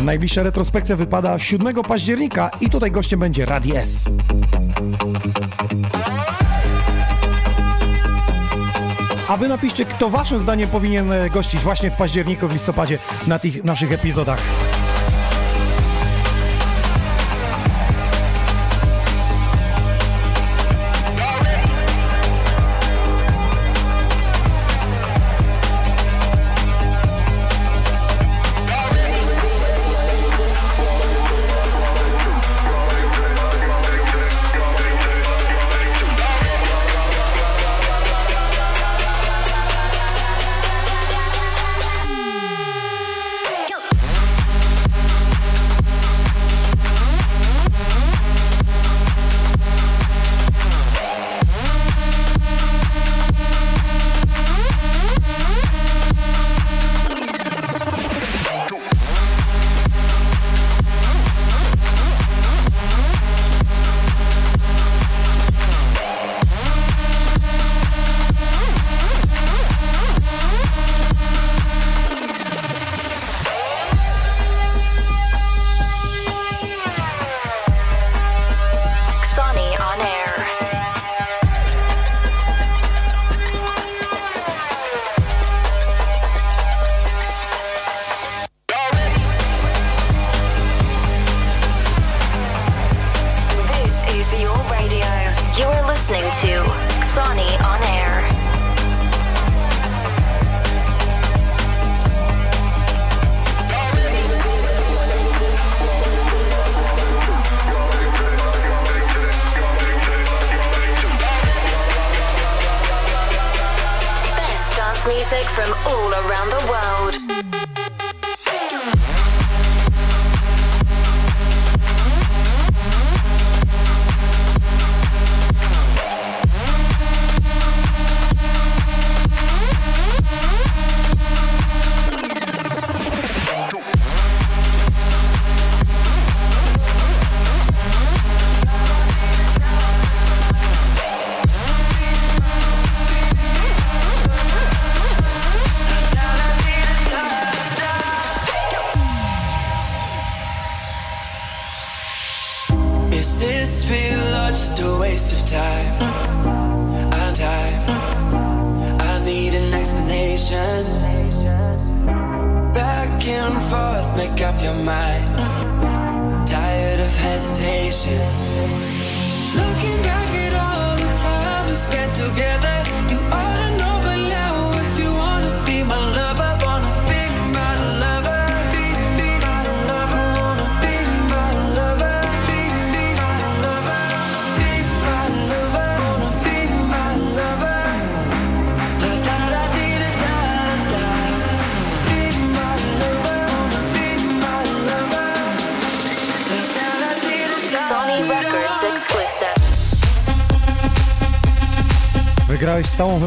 Najbliższa retrospekcja wypada 7 października i tutaj gościem będzie Radi S. A wy napiszcie, kto waszym zdaniem powinien e, gościć właśnie w październiku, w listopadzie na tych naszych epizodach.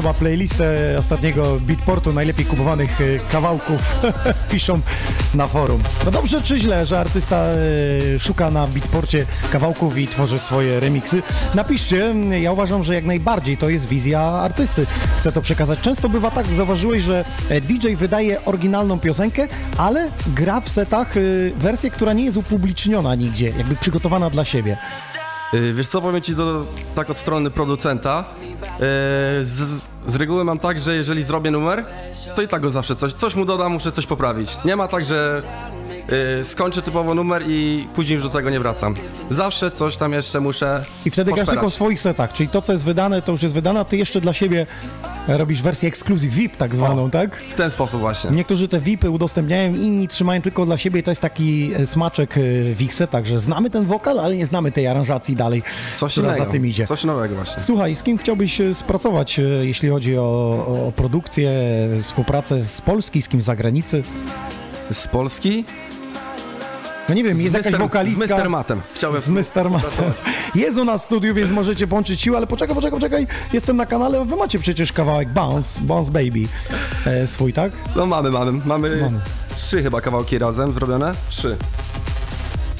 Chyba playlistę ostatniego Beatportu najlepiej kupowanych e, kawałków, (laughs) piszą na forum. No dobrze czy źle, że artysta e, szuka na Beatporcie kawałków i tworzy swoje remiksy? Napiszcie, ja uważam, że jak najbardziej to jest wizja artysty. Chcę to przekazać. Często bywa tak, zauważyłeś, że e, DJ wydaje oryginalną piosenkę, ale gra w setach e, wersję, która nie jest upubliczniona nigdzie, jakby przygotowana dla siebie. Y, Wiesz co, powiem ci to tak od strony producenta. Y, Z, z reguły mam tak, że jeżeli zrobię numer, to i tak go zawsze coś, coś mu dodam, muszę coś poprawić. Nie ma tak, że y, skończę typowo numer i później już do tego nie wracam. Zawsze coś tam jeszcze muszę I wtedy grasz poszperać. tylko w swoich setach, czyli to, co jest wydane, to już jest wydane, a ty jeszcze dla siebie robisz wersję ekskluzyw VIP tak zwaną, tak? W ten sposób właśnie. Niektórzy te VIPy udostępniają, inni trzymają tylko dla siebie i to jest taki e, smaczek e, w ich setach, że znamy ten wokal, ale nie znamy tej aranżacji dalej, Coś innego. za tym idzie. Coś nowego właśnie. Słuchaj, z kim chciałbyś spracować, e, jeśli chodzi o, o produkcję, współpracę z Polski, z kim z zagranicy? Z Polski? No nie wiem, Z jest jakaś Mr. wokalistka... z Mr. Matem. Chciałem Z Mr. Matem. Jest u nas w studiu, więc możecie połączyć siły, ale poczekaj, poczekaj, poczekaj. Jestem na kanale, wy macie przecież kawałek Bounce, Bounce Baby e, swój, tak? No mamy, mamy. Mamy, Mamy. trzy chyba kawałki razem zrobione. Trzy.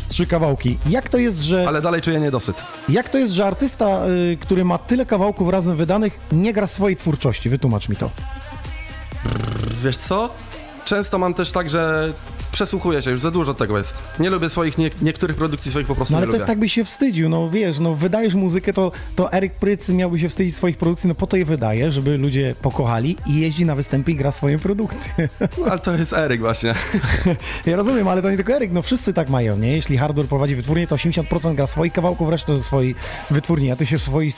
Trzy kawałki. Jak to jest, że... Ale dalej czuję niedosyt. Jak to jest, że artysta, y, który ma tyle kawałków razem wydanych, nie gra swojej twórczości? Wytłumacz mi to. Wiesz co? Często mam też tak, że przesłuchuję się, już za dużo tego jest. Nie lubię swoich, nie, niektórych produkcji swoich po prostu No ale nie to lubię. jest tak, byś się wstydził, no wiesz, no wydajesz muzykę, to, to Eryk Pryc miałby się wstydzić swoich produkcji, no po to je wydaje, żeby ludzie pokochali i jeździ na występy i gra swoją produkcję. No, ale to jest Eryk właśnie. (laughs) Ja rozumiem, ale to nie tylko Eryk, no wszyscy tak mają, nie? Jeśli Hardware prowadzi wytwórnię, to 80% gra swoich kawałków, resztę ze swojej wytwórni, a ty się swoi,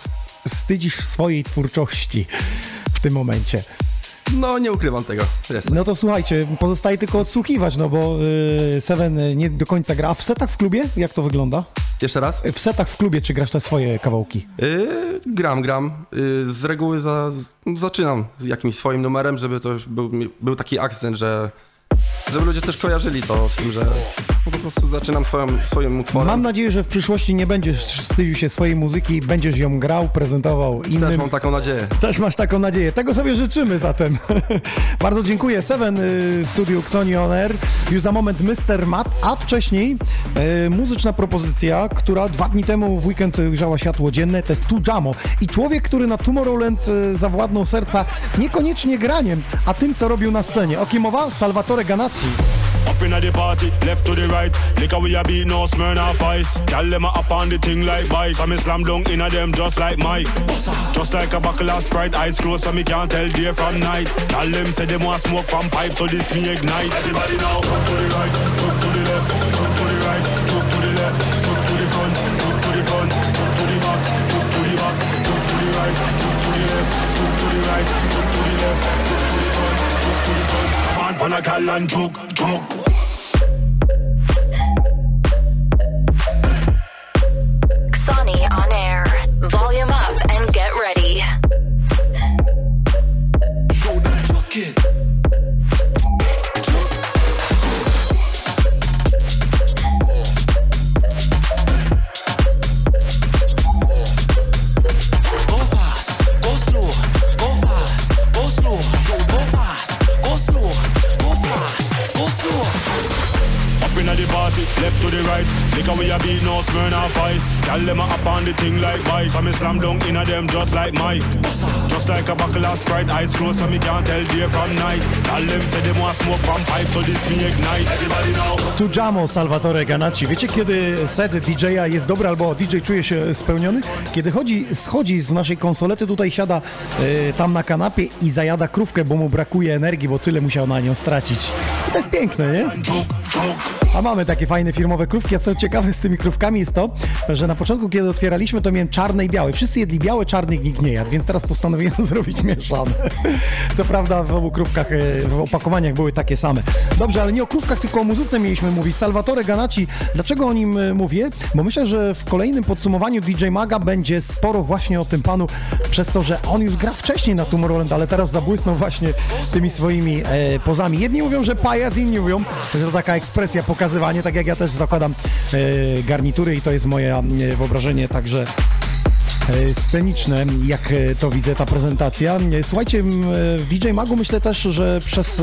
wstydzisz swojej twórczości w tym momencie. No nie ukrywam tego. Jest. No to słuchajcie, pozostaje tylko odsłuchiwać, no bo y, Seven y, nie do końca gra. A w setach w klubie? Jak to wygląda? Jeszcze raz? W setach w klubie, czy grasz te swoje kawałki? Yy, gram, gram. Yy, z reguły za, zaczynam z jakimś swoim numerem, żeby to był, był taki akcent, że żeby ludzie też kojarzyli to z tym, że no po prostu zaczynam swoją, swoim utworem. Mam nadzieję, że w przyszłości nie będziesz wstydził się swojej muzyki, będziesz ją grał, prezentował innym. Też mam taką nadzieję. Też masz taką nadzieję. Tego sobie życzymy zatem. (laughs) Bardzo dziękuję. Seven y, w studiu Xoni On Air. Już za moment Mr. Matt, a wcześniej y, muzyczna propozycja, która dwa dni temu w weekend grzała światło dzienne, to jest Tu Jamo. I człowiek, który na Tomorrowland y, zawładnął serca niekoniecznie graniem, a tym, co robił na scenie. O kim mowa? Salvatore Ganacci. Up inna the party, left to the right. Liquor we a beat, no Smirnoff Ice. Gyal them a up on the thing like vice. And me slam dunk inna them just like Mike. Just like a buckle of Sprite, eyes closed so me can't tell day from night. Gyal them say them want smoke from pipe, so this me ignite. Everybody now, jump to the right, jump to the left, jump to the right, jump to the left, jump to the front, jump to the front, jump to the back, jump to the back, jump to the right, jump to the left, jump to the right, jump to the left, on, pan a gal and jump, jump. A them a up on the thing like vice. Slam dunk inna them just like Mike. Just like a buckle of Sprite, eyes closed so me can't tell day from night. Them say them want smoke from pipe, so this me ignite. Everybody now. Tu Jamo Salvatore Ganacci. Wiecie, kiedy set DJ-a jest dobry albo DJ czuje się spełniony? Kiedy chodzi, schodzi z naszej konsolety, tutaj siada e, tam na kanapie i zajada krówkę, bo mu brakuje energii, bo tyle musiał na nią stracić. To jest piękne, nie? A mamy takie fajne firmowe krówki, a co ciekawe z tymi krówkami jest to, że na początku, kiedy otwieraliśmy, to miałem czarne i białe. Wszyscy jedli białe, czarnych nikt nie jadł, więc teraz postanowiłem (laughs) zrobić mieszane. Co prawda w obu krówkach, e, w opakowaniach były takie same. Dobrze, ale nie o krówkach, tylko o muzyce mieliśmy mówić. Salvatore Ganacci, dlaczego o nim e, mówię? Bo myślę, że w kolejnym podsumowaniu DJ Maga będzie sporo właśnie o tym panu, przez to, że on już gra wcześniej na Tomorrowland, ale teraz zabłysnął właśnie tymi swoimi e, pozami. Jedni mówią, że pajac, inni mówią, że to taka ekspresja, pokazywanie, tak jak ja też zakładam e, garnitury i to jest moje e, wyobrażenie, także sceniczne, jak e, to widzę, ta prezentacja. E, Słuchajcie, e, DJ Magu myślę też, że przez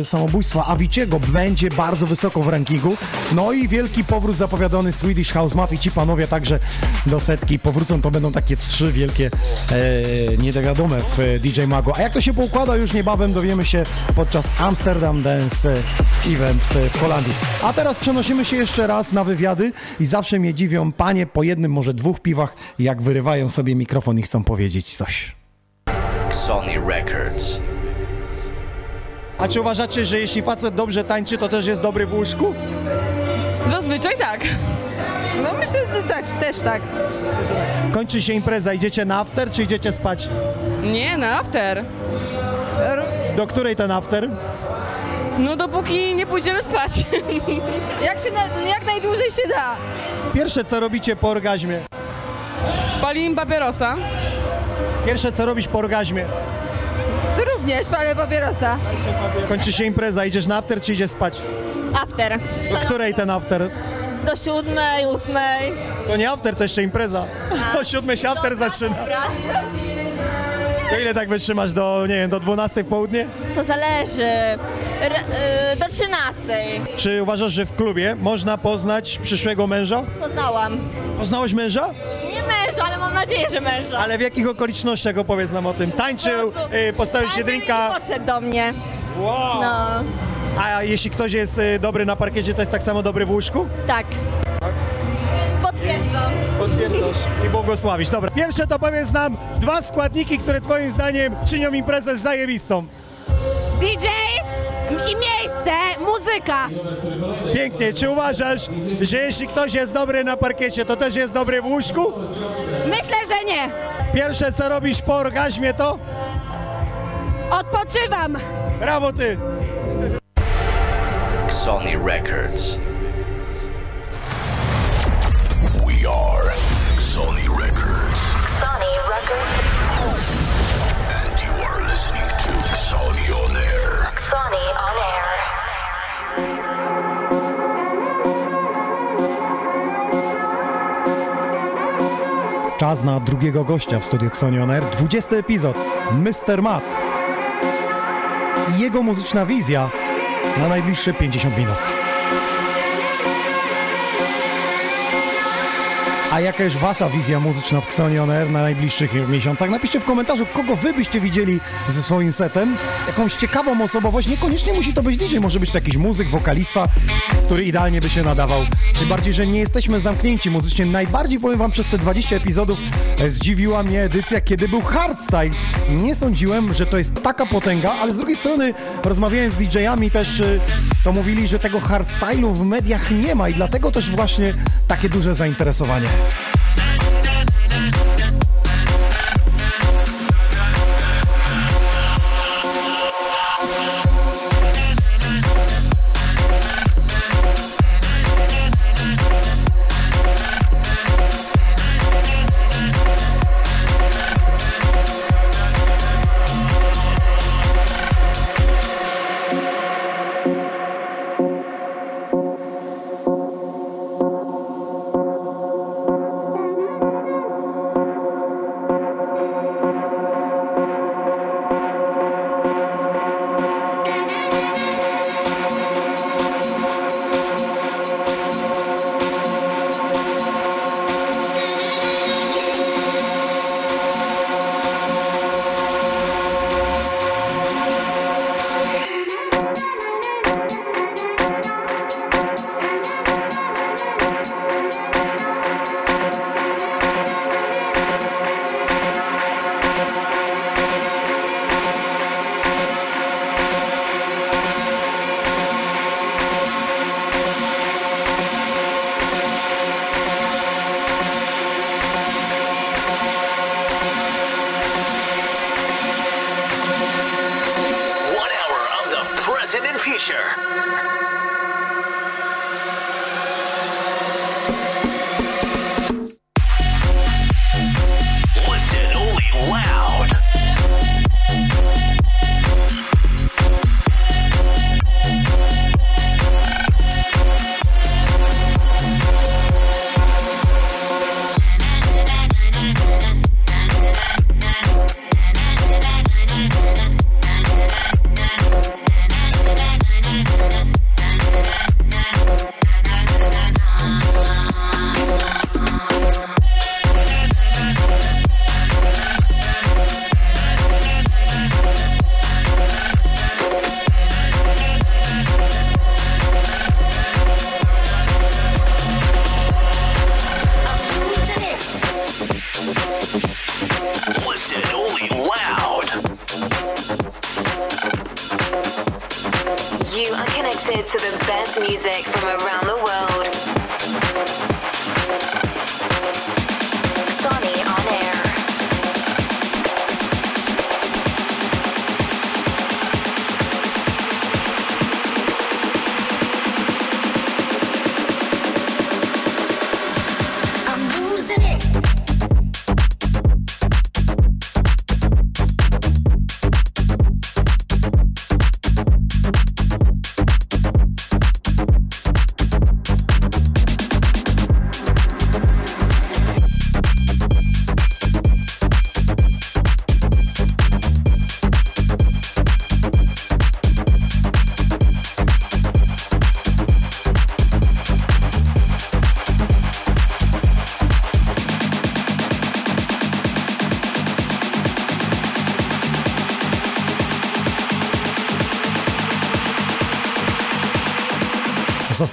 e, samobójstwa Aviciego będzie bardzo wysoko w rankingu. No i wielki powrót zapowiadany Swedish House Mafia. Ci panowie także do setki powrócą. To będą takie trzy wielkie e, niedowiadome w e, DJ Magu. A jak to się poukłada, już niebawem dowiemy się podczas Amsterdam Dance Event e, w Holandii. A teraz przenosimy się jeszcze raz na wywiady i zawsze mnie dziwią panie po jednym, może dwóch piwach, jak wyrywają sobie mikrofon i chcą powiedzieć coś. Sony Records. A czy uważacie, że jeśli facet dobrze tańczy, to też jest dobry w łóżku? Zazwyczaj tak. No myślę, że tak, też tak. Kończy się impreza, idziecie na after, czy idziecie spać? Nie, na after. Do której ten after? No dopóki nie pójdziemy spać. (laughs) Jak się, na, jak najdłużej się da. Pierwsze, co robicie po orgazmie? Palimy papierosa. Pierwsze, co robisz po orgazmie? Ty również palę papierosa. Kończy się impreza, idziesz na after, czy idziesz spać? After. Do której ten after? Do siódmej, ósmej. To nie after, to jeszcze impreza. O siódmej się after zaczyna. To ile tak wytrzymasz do, nie wiem, do 12 w południe? To zależy. R- y, do trzynastej. Czy uważasz, że w klubie można poznać przyszłego męża? Poznałam. Poznałeś męża? Nie męża, ale mam nadzieję, że męża. Ale w jakich okolicznościach opowiedz nam o tym? Tańczył, y, postawił się drinka. Podszedł do mnie. Wow. No, A jeśli ktoś jest y, dobry na parkiecie, to jest tak samo dobry w łóżku? tak. Potwierdzasz. I błogosławisz. Dobra. Pierwsze to powiedz nam dwa składniki, które twoim zdaniem czynią imprezę zajebistą. DJ i miejsce, muzyka. Pięknie. Czy uważasz, że jeśli ktoś jest dobry na parkiecie, to też jest dobry w łóżku? Myślę, że nie. Pierwsze co robisz po orgazmie to? Odpoczywam. Brawo ty! Sony Records. Are Sony Records. Sony Records. And you are listening to Sony On Air. Sony on air. Czas na drugiego gościa w studiu Xonion Air. 20 epizod. Mr. Matt. I jego muzyczna wizja na najbliższe 50 minut. A jaka jest wasza wizja muzyczna w Xonion Air na najbliższych miesiącach? Napiszcie w komentarzu, kogo wy byście widzieli ze swoim setem. Jakąś ciekawą osobowość. Niekoniecznie musi to być DJ, może być to jakiś muzyk, wokalista, który idealnie by się nadawał. Tym bardziej, że nie jesteśmy zamknięci muzycznie. Najbardziej powiem wam przez te 20 epizodów e, zdziwiła mnie edycja, kiedy był hardstyle. Nie sądziłem, że to jest taka potęga, ale z drugiej strony rozmawiałem z DJ-ami też, e, to mówili, że tego hardstylu w mediach nie ma i dlatego też właśnie takie duże zainteresowanie. Yeah.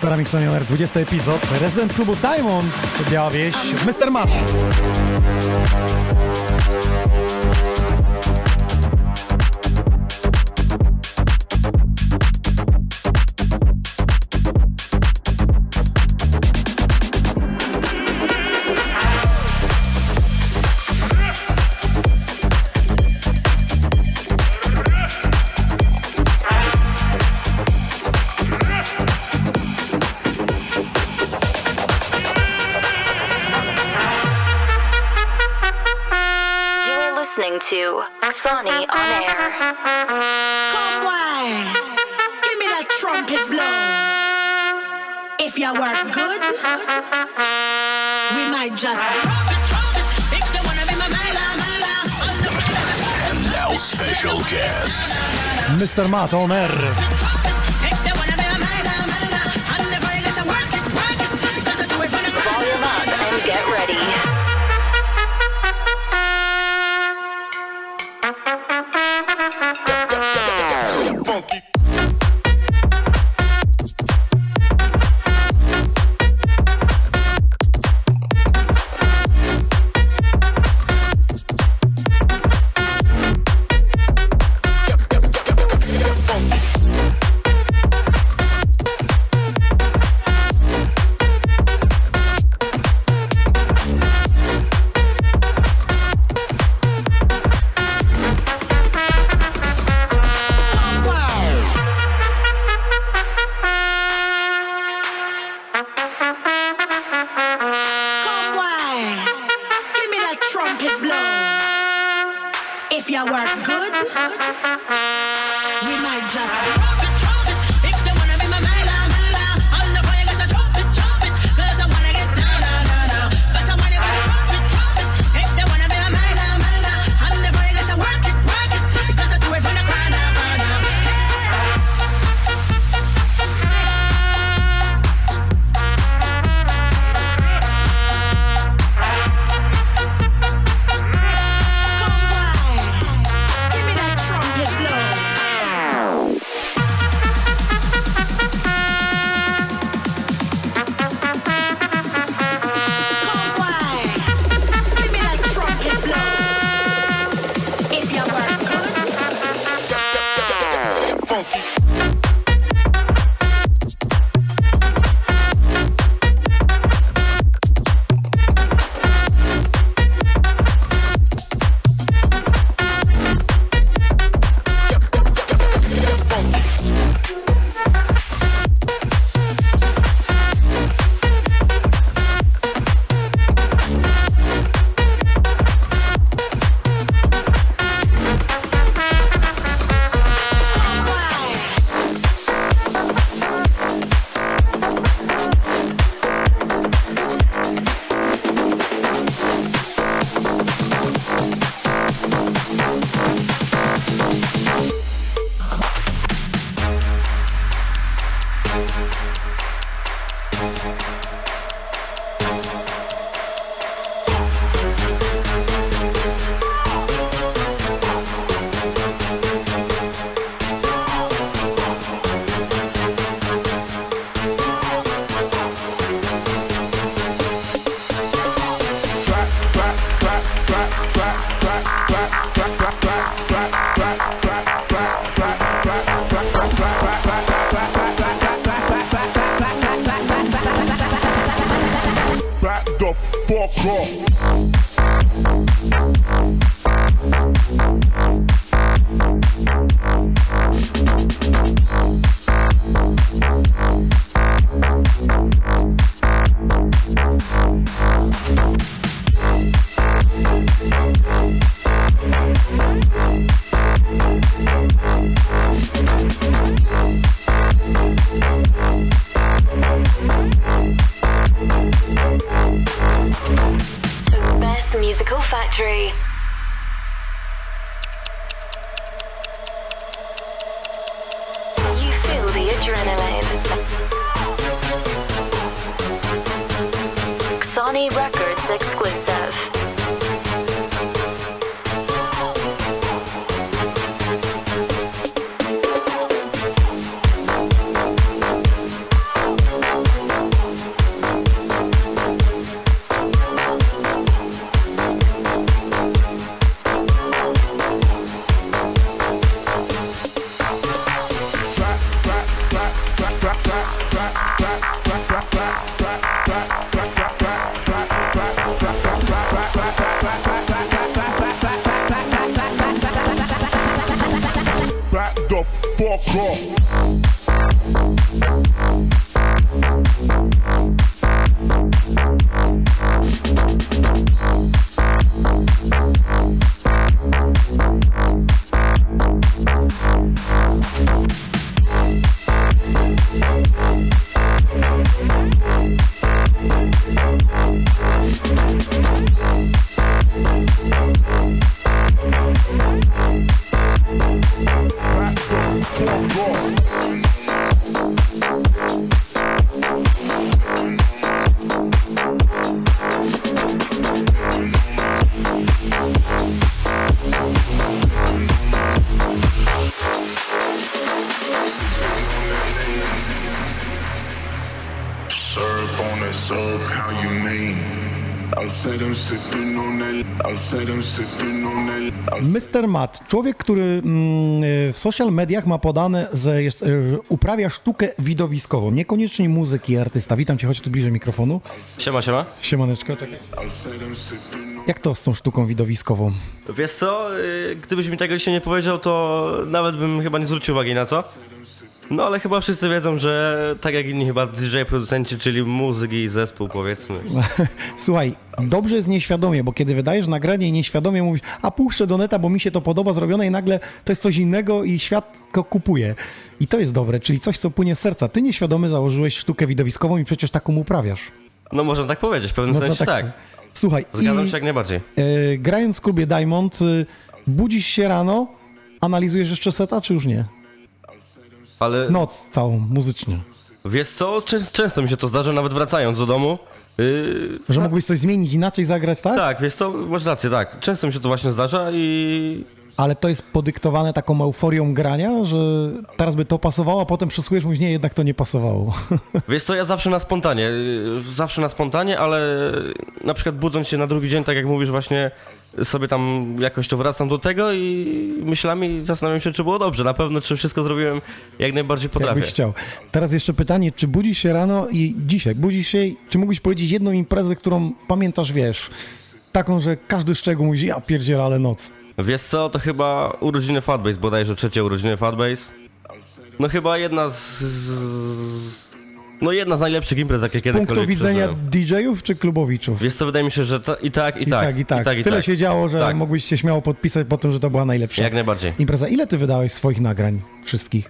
Stara Miksonioner, 20 epizod. Rezydent klubu Diamond, Biała Wieś, Mr. Masz. Mr. Matt Homer. Mr. Matt, człowiek, który mm, w social mediach ma podane, że jest, e, uprawia sztukę widowiskową, niekoniecznie muzyki i artysta. Witam cię, chodź tu bliżej mikrofonu. Siema, siema. Siemaneczko, tak. Jak to z tą sztuką widowiskową? Wiesz co, y, gdybyś mi tego jeszcze nie powiedział, to nawet bym chyba nie zwrócił uwagi na co. No ale chyba wszyscy wiedzą, że tak jak inni chyba DJ producenci, czyli muzyk i zespół powiedzmy. (laughs) Słuchaj, dobrze jest nieświadomie, bo kiedy wydajesz nagranie i nieświadomie mówisz, a puszczę do neta, bo mi się to podoba zrobione i nagle to jest coś innego i świat go kupuje. I to jest dobre, czyli coś, co płynie z serca. Ty nieświadomy założyłeś sztukę widowiskową i przecież taką uprawiasz. No można tak powiedzieć, w pewnym Można sensie tak- tak. Słuchaj, Zgadzam i- się jak najbardziej. E, grając w klubie Diamond, y, budzisz się rano, analizujesz jeszcze seta, czy już nie? Ale... Noc całą, muzycznie. Wiesz co, Czę- często mi się to zdarza, nawet wracając do domu. Yy, Że mógłbyś coś zmienić, inaczej zagrać, tak? tak, wiesz co, masz rację, tak. Często mi się to właśnie zdarza i Ale to jest podyktowane taką euforią grania, że teraz by to pasowało, a potem przesłujesz, mówisz, nie, jednak to nie pasowało. (laughs) Wiesz co, ja zawsze na spontanie, y, zawsze na spontanie, ale na przykład budząc się na drugi dzień, tak jak mówisz właśnie, sobie tam jakoś to wracam do tego i myślami zastanawiam się, czy było dobrze. Na pewno, czy wszystko zrobiłem jak najbardziej potrafię. Jakbyś chciał. Teraz jeszcze pytanie, czy budzisz się rano i dzisiaj budzisz się, czy mógłbyś powiedzieć jedną imprezę, którą pamiętasz, wiesz, taką, że każdy szczegół mówi, ja pierdzielę, ale noc. Wiesz co, to chyba urodziny Fatbase, bodajże trzecie urodziny Fatbase. No chyba jedna z... z no jedna z najlepszych imprez, jakie Z punktu kiedykolwiek widzenia. DJ-ów czy klubowiczów? Wiesz co, wydaje mi się, że to, i tak, i, I tak, i tak. i Tyle tak. się działo, że Tak. mógłbyś się śmiało podpisać po tym, że to była najlepsza Jak najbardziej. impreza. Ile ty wydałeś swoich nagrań? Wszystkich?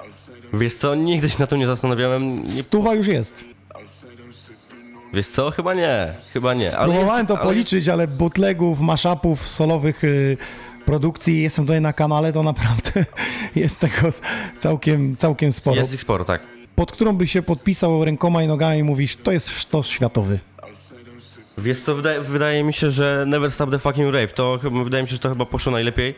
Wiesz co, nigdy się na tym nie zastanawiałem. Nie... Stuwa już jest. Wiesz co, chyba nie, chyba nie. Ale Próbowałem jest, to ale policzyć, ale bootlegów, mashupów, solowych y, produkcji, jestem tutaj na kanale, to naprawdę (laughs) jest tego całkiem, całkiem sporo. Jest ich sporo, tak. Pod którą by się podpisał rękoma i nogami i mówisz, to jest sztos światowy. Wiesz co, wydaje, wydaje mi się, że Never Stop the Fucking Rave, to wydaje mi się, że to chyba poszło najlepiej.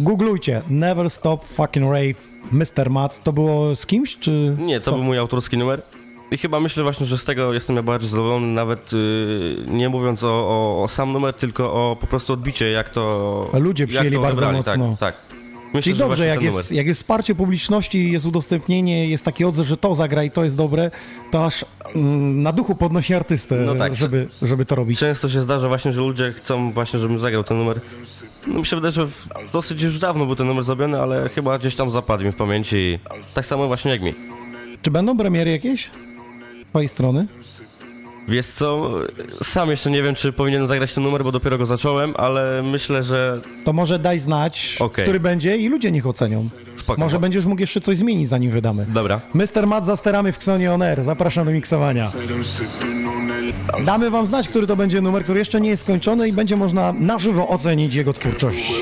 Googlujcie, Never Stop Fucking Rave, Mr. Matt. To było z kimś, czy Nie, to co? był mój autorski numer. I chyba myślę właśnie, że z tego jestem najbardziej zadowolony, nawet yy, nie mówiąc o, o, o sam numer, tylko o po prostu odbicie, jak to... Ludzie przyjęli to bardzo mocno. Tak, tak. Myślę, Czyli dobrze, jak jest, numer. jak jest wsparcie publiczności, jest udostępnienie, jest taki odzew, że to zagra i to jest dobre, to aż mm, na duchu podnosi artystę, No tak. żeby, żeby to robić. Często się zdarza właśnie, że ludzie chcą właśnie, żebym zagrał ten numer. No mi się wydaje, że dosyć już dawno był ten numer zrobiony, ale chyba gdzieś tam zapadł mi w pamięci. Tak samo właśnie jak mi. Czy będą premiery jakieś? Z twojej strony? Wiesz co, sam jeszcze nie wiem, czy powinienem zagrać ten numer, bo dopiero go zacząłem, ale myślę, że To może daj znać, Okej. który będzie i ludzie niech ocenią. Spoko. Może będziesz mógł jeszcze coś zmienić, zanim wydamy. Dobra. Mr. Matt za sterami w Xonie On Air. Zapraszam do miksowania. Damy wam znać, który to będzie numer, który jeszcze nie jest skończony i będzie można na żywo ocenić jego twórczość.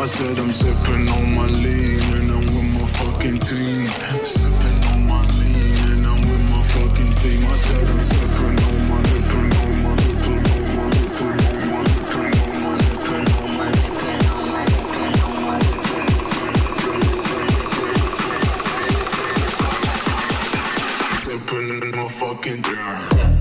I said I'm sipping on my lean, and I'm with my fucking team, sipping on my lean, and I'm with my fucking team. I said I'm sipping on my, sipping on my, sipping on my, sipping on my, sipping on my, sipping on my, sipping on my, sipping on my, Sipping in my fucking You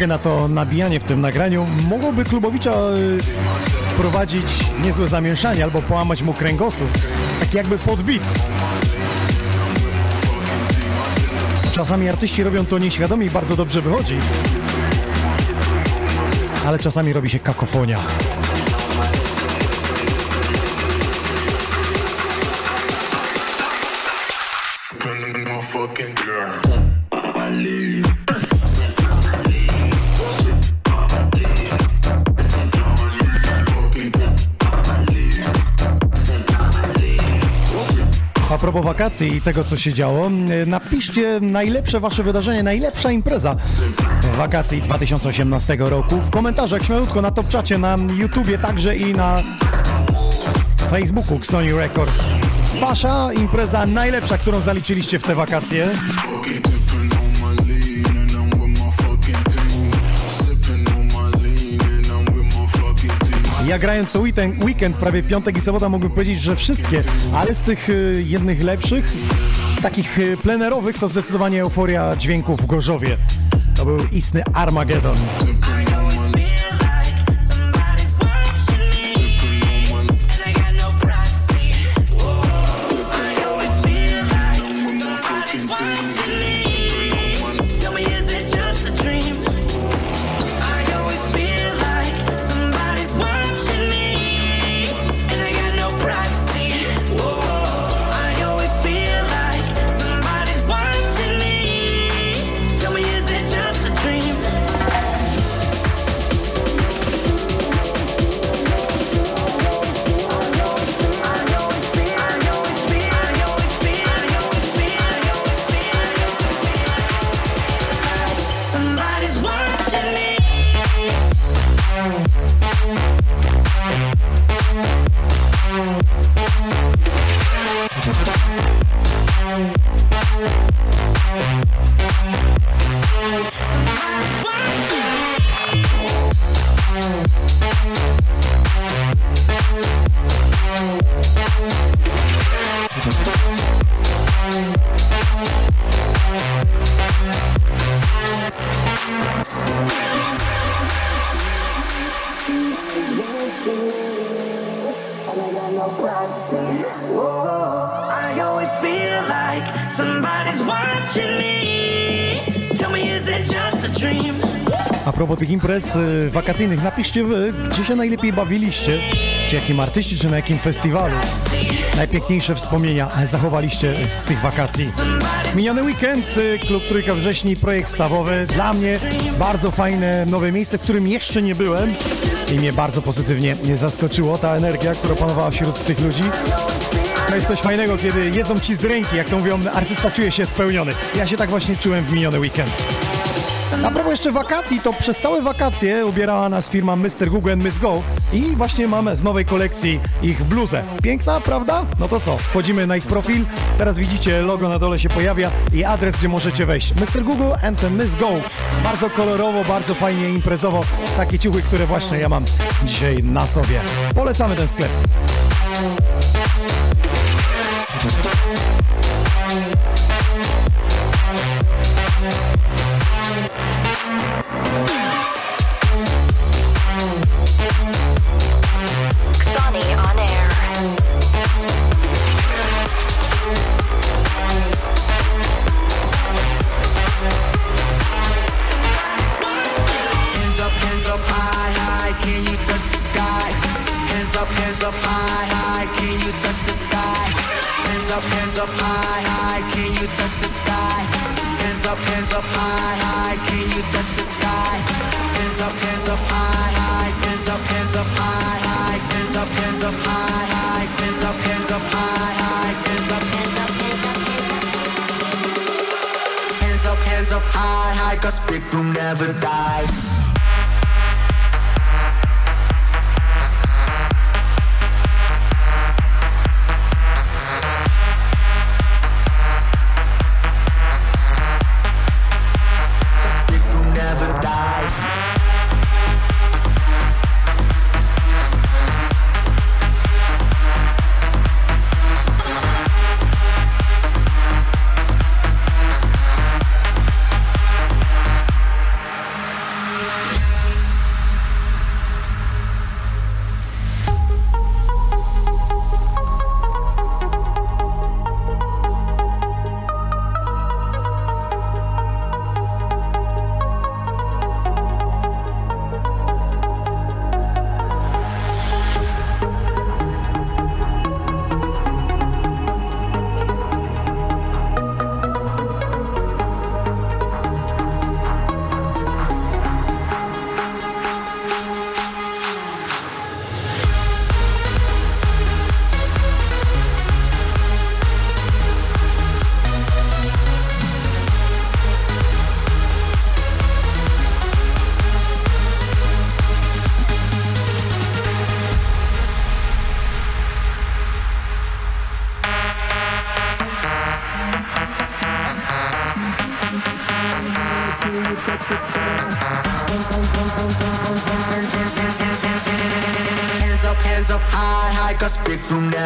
uwagę na to nabijanie w tym nagraniu. Mogłoby Klubowicza y, wprowadzić niezłe zamieszanie albo połamać mu kręgosłup. Tak jakby podbit. Czasami artyści robią to nieświadomie i bardzo dobrze wychodzi. Ale czasami robi się kakofonia. Fucking propos wakacji i tego, co się działo, y, napiszcie najlepsze wasze wydarzenie, najlepsza impreza wakacji 2018 roku w komentarzach śmiałutko na Topczacie, na YouTubie także i na Facebooku Sony Records. Wasza impreza najlepsza, którą zaliczyliście w te wakacje. Ja grając co weekend, prawie piątek i sobota mógłbym powiedzieć, że wszystkie, ale z tych y, jednych lepszych, takich y, plenerowych, to zdecydowanie euforia dźwięków w Gorzowie. To był istny Armageddon. Tych imprez y, wakacyjnych, napiszcie wy, gdzie się najlepiej bawiliście, przy jakim artyście, czy na jakim festiwalu. Najpiękniejsze wspomnienia zachowaliście z tych wakacji. Miniony weekend, y, Klub Trójka Wrześni, projekt stawowy. Dla mnie bardzo fajne nowe miejsce, w którym jeszcze nie byłem i mnie bardzo pozytywnie zaskoczyło ta energia, która panowała wśród tych ludzi. To jest coś fajnego, kiedy jedzą ci z ręki, jak to mówią, artysta czuje się spełniony. Ja się tak właśnie czułem w miniony weekend. A propos jeszcze wakacji, to przez całe wakacje ubierała nas firma Mr. Google and Miss Go i właśnie mamy z nowej kolekcji ich bluzę. Piękna, prawda? No to co, wchodzimy na ich profil, teraz widzicie logo na dole się pojawia i adres, gdzie możecie wejść. Mr. Google and Miss Go. Bardzo kolorowo, bardzo fajnie imprezowo. Takie ciuchy, które właśnie ja mam dzisiaj na sobie. Polecamy ten sklep.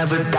Never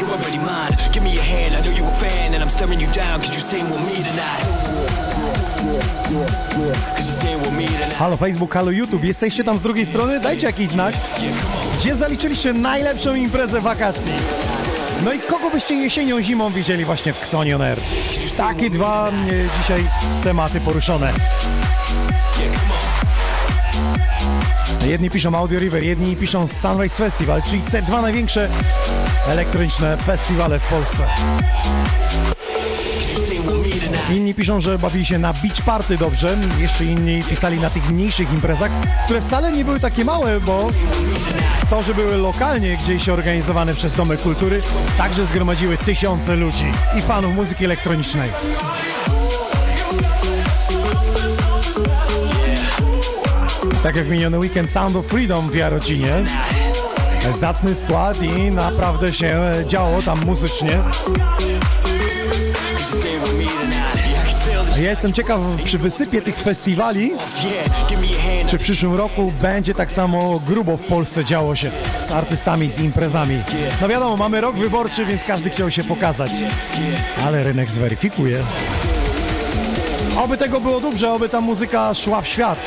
you're already mine. Give me your hand, I know you a fan, and I'm staring you down cause you staying with me tonight. You with me tonight. Halo Facebook, halo YouTube, jesteście tam z drugiej strony? Dajcie jakiś znak. Gdzie zaliczyliście najlepszą imprezę wakacji? No i kogo byście jesienią, zimą widzieli właśnie w Xonion Air? Takie dwa e, dzisiaj tematy poruszone. Jedni piszą Audio River, jedni piszą Sunrise Festival, czyli te dwa największe elektroniczne festiwale w Polsce. Inni piszą, że bawili się na beach party dobrze, jeszcze inni pisali na tych mniejszych imprezach, które wcale nie były takie małe, bo to, że były lokalnie gdzieś organizowane przez domy kultury, także zgromadziły tysiące ludzi i fanów muzyki elektronicznej. Tak jak w miniony weekend Sound of Freedom w Jarocinie. Zacny skład i naprawdę się działo tam muzycznie. Ja jestem ciekaw przy wysypie tych festiwali, czy w przyszłym roku będzie tak samo grubo w Polsce działo się z artystami, z imprezami. No wiadomo, mamy rok wyborczy, więc każdy chciał się pokazać, ale rynek zweryfikuje. Oby tego było dobrze, oby ta muzyka szła w świat.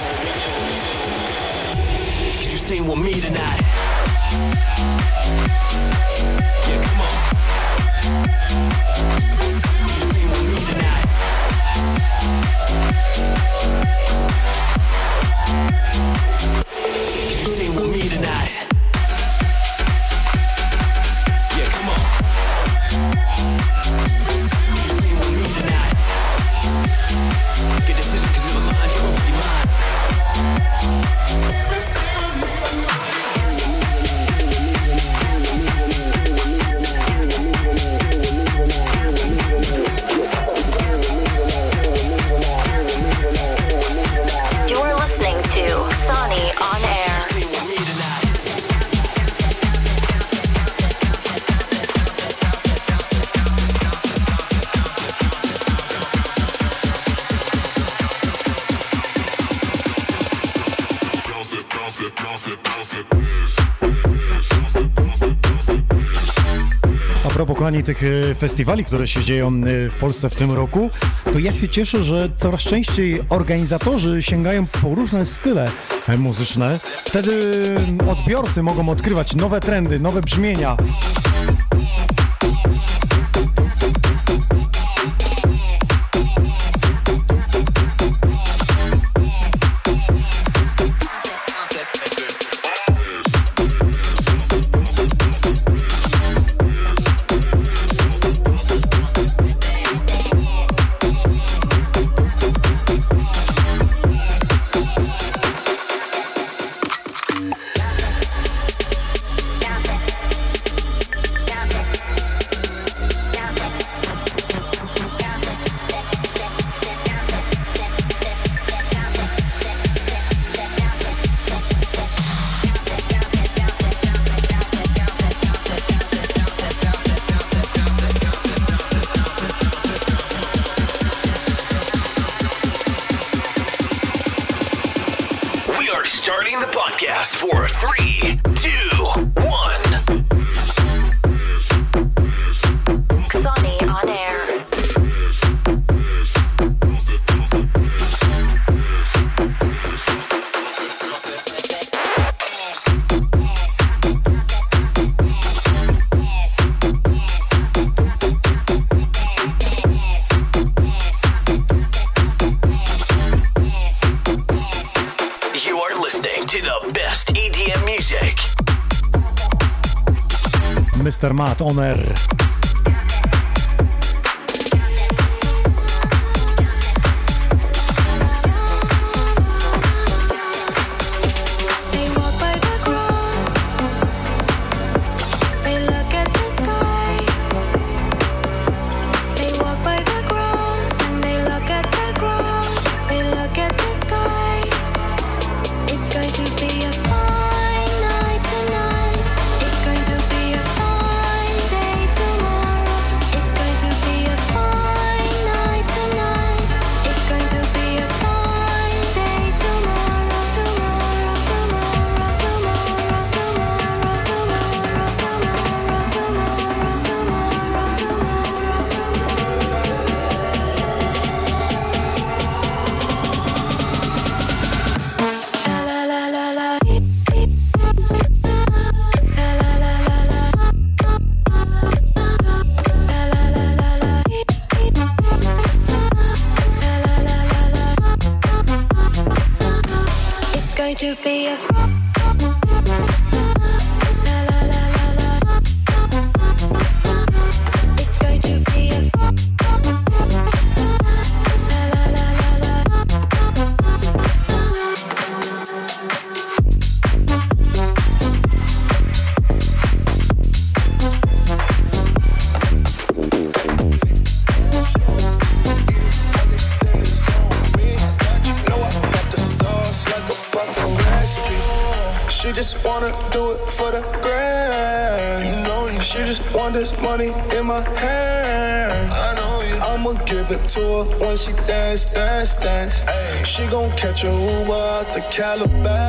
Tych e, festiwali, które się dzieją e, w Polsce w tym roku, to ja się cieszę, że coraz częściej organizatorzy sięgają po różne style e, muzyczne. Wtedy odbiorcy mogą odkrywać nowe trendy, nowe brzmienia. podcast for three Donner. Caliban.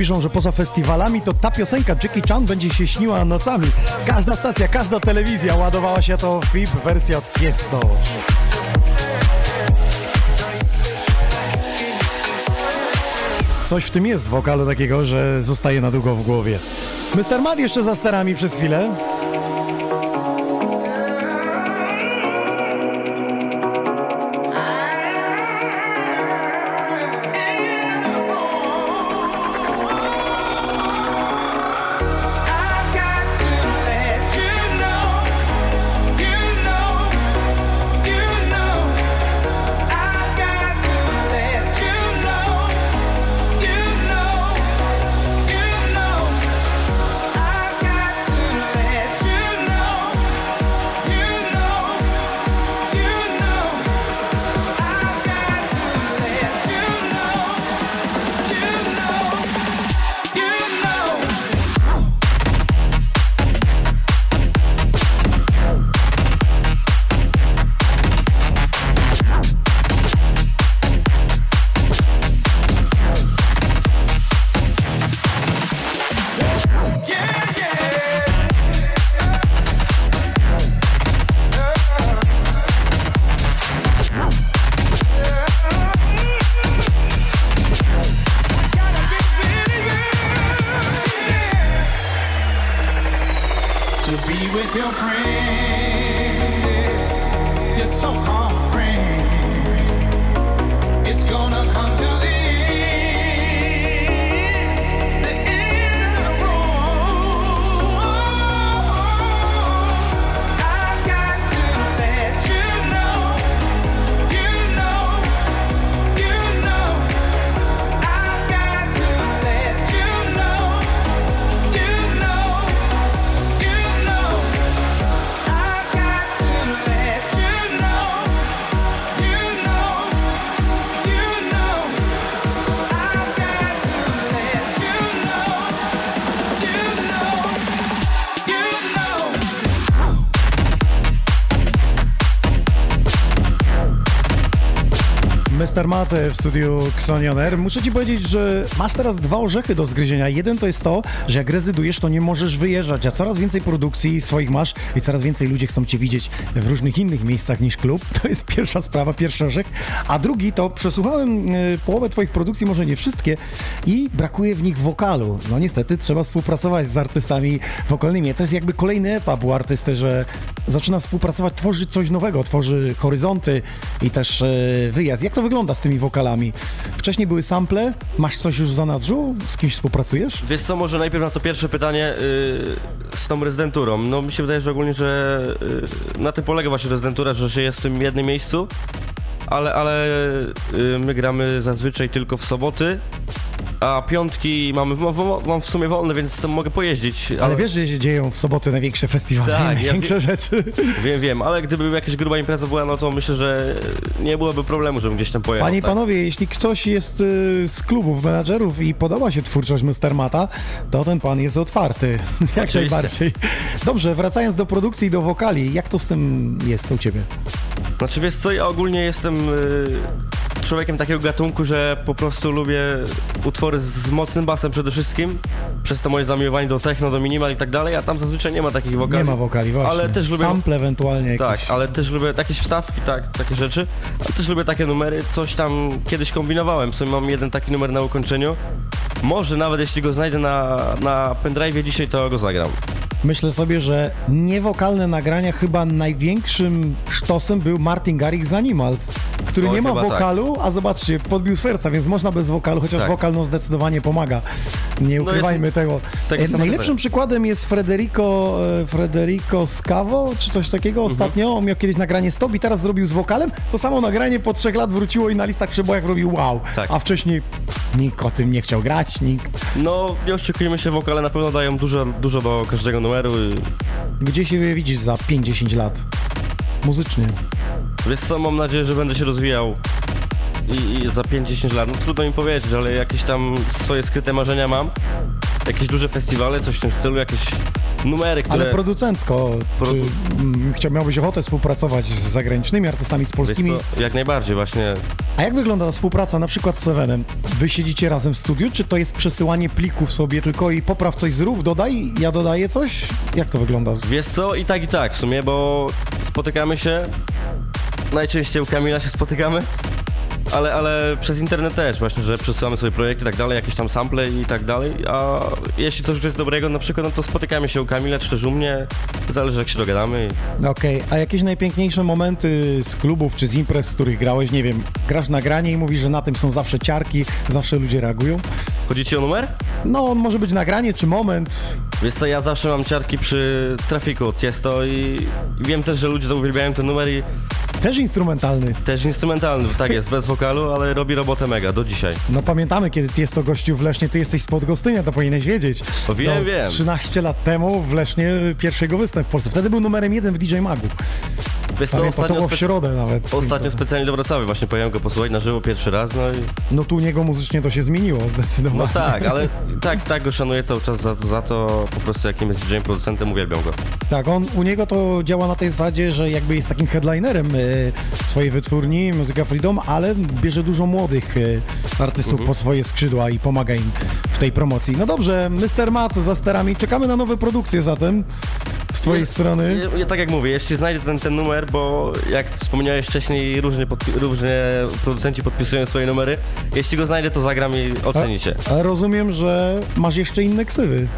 piszą, że poza festiwalami to ta piosenka Jackie Chan będzie się śniła nocami. Każda stacja, każda telewizja ładowała się to FIB wersja z Fiesto. Coś w tym jest w wokalu takiego, że zostaje na długo w głowie. Mr. Mad jeszcze za sterami przez chwilę. Mr. Matt w studiu Xonioner. Muszę ci powiedzieć, że masz teraz dwa orzechy do zgryzienia. Jeden to jest to, że jak rezydujesz, to nie możesz wyjeżdżać, a coraz więcej produkcji swoich masz i coraz więcej ludzie chcą cię widzieć w różnych innych miejscach niż klub. (laughs) To jest pierwsza sprawa, pierwszy orzech. A drugi to przesłuchałem e, połowę twoich produkcji, może nie wszystkie i brakuje w nich wokalu. No niestety trzeba współpracować z artystami wokalnymi. To jest jakby kolejny etap u artysty, że zaczyna współpracować, tworzy coś nowego, tworzy horyzonty i też e, wyjazd. Jak to wygląda z tymi wokalami? Wcześniej były sample, masz coś już w zanadrzu? Z kimś współpracujesz? Wiesz co, może najpierw na to pierwsze pytanie yy, z tą rezydenturą. No mi się wydaje, że ogólnie, że yy, na tym polega właśnie rezydentura, że się jest w tym jednym miejscu, ale, ale yy, my gramy zazwyczaj tylko w soboty, a piątki mamy, mam, mam w sumie wolne, więc mogę pojeździć. Ale wiesz, że się dzieją w soboty największe festiwale, Tak, ja największe rzeczy. Wiem, wiem, ale gdyby jakaś gruba impreza była, no to myślę, że nie byłoby problemu, żebym gdzieś tam pojechał. Panie i tak. panowie, jeśli ktoś jest y, z klubów menadżerów i podoba się twórczość Mr. Mata, to ten pan jest otwarty. (laughs) Jak Oczywiście. najbardziej. Dobrze, wracając do produkcji i do wokali, jak to z tym jest u ciebie? Znaczy wiesz co, ja ogólnie jestem y, człowiekiem takiego gatunku, że po prostu lubię utwory z, z mocnym basem przede wszystkim, przez to moje zamiłowanie do techno, do minimal i tak dalej, a tam zazwyczaj nie ma takich wokali. Nie ma wokali, właśnie. Ale też lubię... Sample ewentualnie Tak, jakieś. ale też lubię jakieś wstawki, tak, takie rzeczy, ale też lubię takie numery, coś tam kiedyś kombinowałem, sobie mam jeden taki numer na ukończeniu, może nawet jeśli go znajdę na, na pendrive'ie dzisiaj, to go zagram. Myślę sobie, że niewokalne nagrania chyba największym sztosem był Martin Garrix z Animals, który Oj, nie ma tak. wokalu, a zobaczcie, podbił serca, więc można bez wokalu, chociaż Tak. wokal no zdecydowanie pomaga. Nie No ukrywajmy jest- tego. tego E, Najlepszym przykładem jest Frederico, e, Frederico Scavo, czy coś takiego Mhm. ostatnio. On miał kiedyś nagranie stop i teraz zrobił z wokalem. To samo nagranie po trzech lat wróciło i na listach przebojach robił wow. Tak. A wcześniej nikt o tym nie chciał grać, nikt. No, nie oszukujmy się, wokale na pewno dają dużo, dużo do każdego numeru Gdzie się widzisz za 5-10 lat? Muzycznie. Wiesz co, mam nadzieję, że będę się rozwijał i, i za 5-10 lat, no trudno mi powiedzieć, ale jakieś tam swoje skryte marzenia mam. Jakieś duże festiwale, coś w tym stylu, jakieś numery, które... Ale producencko, czy mm, chciał, miałbyś ochotę współpracować z zagranicznymi artystami, z Wiesz polskimi? co, jak najbardziej właśnie. A jak wygląda ta współpraca na przykład z Sevenem? Wy siedzicie razem w studiu, czy to jest przesyłanie plików sobie tylko i popraw coś zrób, dodaj, ja dodaję coś? Jak to wygląda? Wiesz co, i tak i tak w sumie, bo spotykamy się, najczęściej u Kamila się spotykamy, ale, ale przez internet też właśnie, że przesyłamy sobie projekty i tak dalej, jakieś tam sample i tak dalej, a jeśli coś już jest dobrego na przykład, no to spotykamy się u Kamila, czy też u mnie, zależy jak się dogadamy. Okej, a jakieś najpiękniejsze momenty z klubów czy z imprez, w których grałeś, nie wiem, grasz nagranie i mówisz, że na tym są zawsze ciarki, zawsze ludzie reagują? Chodzi ci o numer? No, on może być nagranie czy moment. Wiesz co, ja zawsze mam ciarki przy trafiku od Tiesto i wiem też, że ludzie to uwielbiają ten numer i Też instrumentalny. też instrumentalny, tak jest, (laughs) bez wokalu, ale robi robotę mega, do dzisiaj. No pamiętamy, kiedy jest to gościu w Lesznie, ty jesteś spod Gostynia, to powinieneś wiedzieć. O, wiem, no, wiem. 13 lat temu w Lesznie pierwszy jego występ w Polsce. Wtedy był numerem jeden w DJ Magu. Wiesz co, było w środę nawet. Ostatnio specjalnie do Wrocławia właśnie pojechałem go posłuchać na żywo pierwszy raz, no i... No tu u niego muzycznie to się zmieniło zdecydowanie. No tak, ale tak, tak go szanuję cały czas za, za to, po prostu jakim jest DJ producentem, uwielbiam go. Tak, on u niego to działa na tej zasadzie, że jakby jest takim headlinerem e, swojej wytwórni Muzyka Freedom, ale bierze dużo młodych e, artystów Mhm. pod swoje skrzydła i pomaga im w tej promocji. No dobrze, Mr. Matt za sterami. Czekamy na nowe produkcje zatem z twojej strony. Ja, ja tak jak mówię, jeśli znajdę ten, ten numer, bo jak wspomniałeś wcześniej, różnie, podpi- różnie producenci podpisują swoje numery, jeśli go znajdę, to zagram i ocenicie. A rozumiem, że masz jeszcze inne ksywy.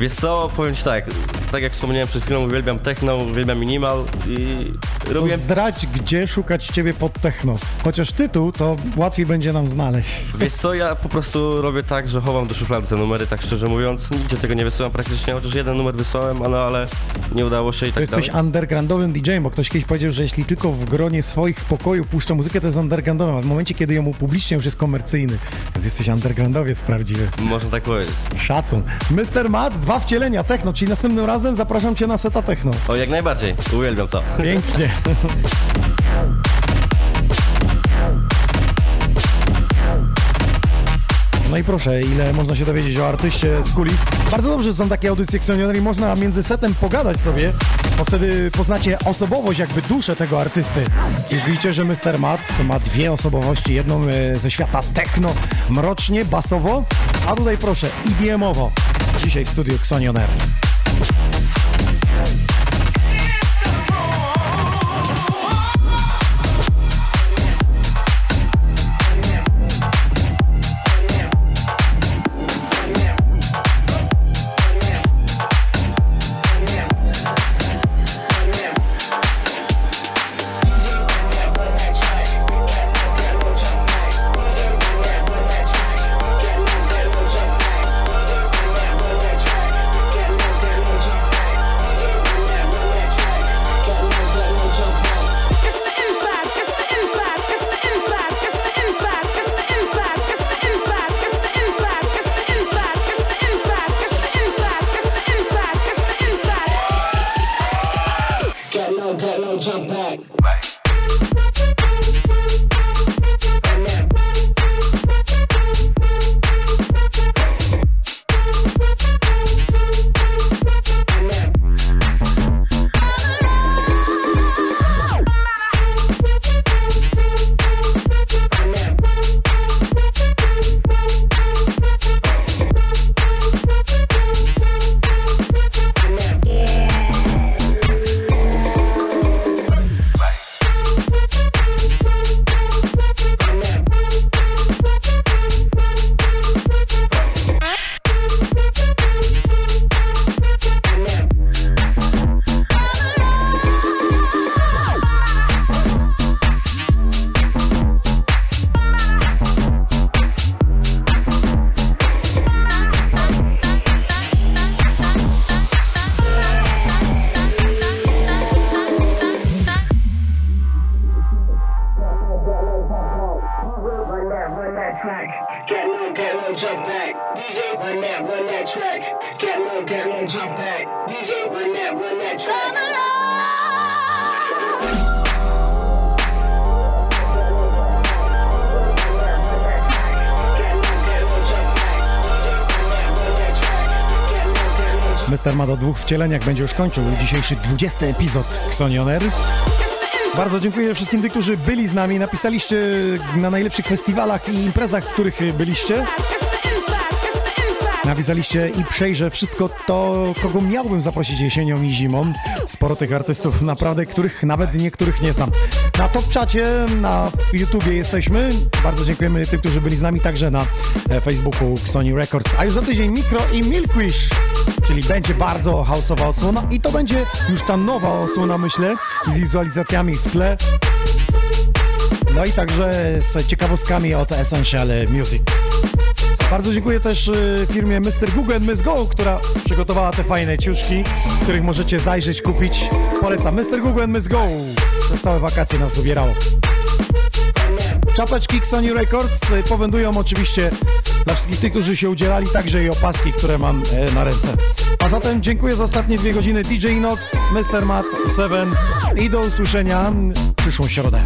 Wiesz co, powiem ci tak, tak jak wspomniałem przed chwilą, uwielbiam techno, uwielbiam minimal i To robię... zdradź, gdzie szukać ciebie pod techno. Chociaż tytuł, to łatwiej będzie nam znaleźć. Wiesz co, ja po prostu robię tak, że chowam do szuflady te numery, tak szczerze mówiąc. Nigdzie tego nie wysyłam praktycznie, chociaż jeden numer wysłałem, no ale nie udało się i To tak jesteś dalej. undergroundowym DJ-em, bo ktoś kiedyś powiedział, że jeśli tylko w gronie swoich w pokoju puszcza muzykę, to jest undergroundowym, a w momencie, kiedy ją upublicznia, już jest komercyjny. Więc jesteś undergroundowiec prawdziwy. Można tak powiedzieć. Szacun. Mr. Matt, dwa wcielenia techno, czyli następnym razem zapraszam cię na seta techno. O, jak najbardziej. Uwielbiam to. Pięknie. No i proszę, ile można się dowiedzieć o artyście z kulis. Bardzo dobrze że są takie audycje Xonioner i można między setem pogadać sobie, bo wtedy poznacie osobowość, jakby duszę tego artysty. Widzicie, że Mr. Matt ma dwie osobowości, jedną e, ze świata techno, mrocznie, basowo, a tutaj proszę, IDM-owo. Dzisiaj w studiu Xonioner. Get wcieleniach będzie już kończył dzisiejszy 20 epizod Xonioner. Bardzo dziękuję wszystkim tym, którzy byli z nami, napisaliście na najlepszych festiwalach i imprezach, w których byliście. Napisaliście i przejrzę wszystko to, kogo miałbym zaprosić jesienią i zimą. Sporo tych artystów, naprawdę, których nawet niektórych nie znam. Na top czacie, na YouTubie jesteśmy. Bardzo dziękujemy tym, którzy byli z nami także na Facebooku Sony Records. A już za tydzień Mikro i Milkwish, czyli będzie bardzo houseowa odsłona i to będzie już ta nowa odsłona, myślę, z wizualizacjami w tle. No i także z ciekawostkami od Essential Music. Bardzo dziękuję też y, firmie Mr. Google and Go, która przygotowała te fajne ciuszki, których możecie zajrzeć, kupić. Polecam. Mr. Google and Go. Przez całe wakacje nas ubierało. Czapeczki Sony Records y, powędują oczywiście dla wszystkich tych, którzy się udzielali, także i opaski, które mam e, na ręce. A zatem dziękuję za ostatnie dwie godziny DJ Inox, Mr. Matt, Seven i do usłyszenia w przyszłą środę.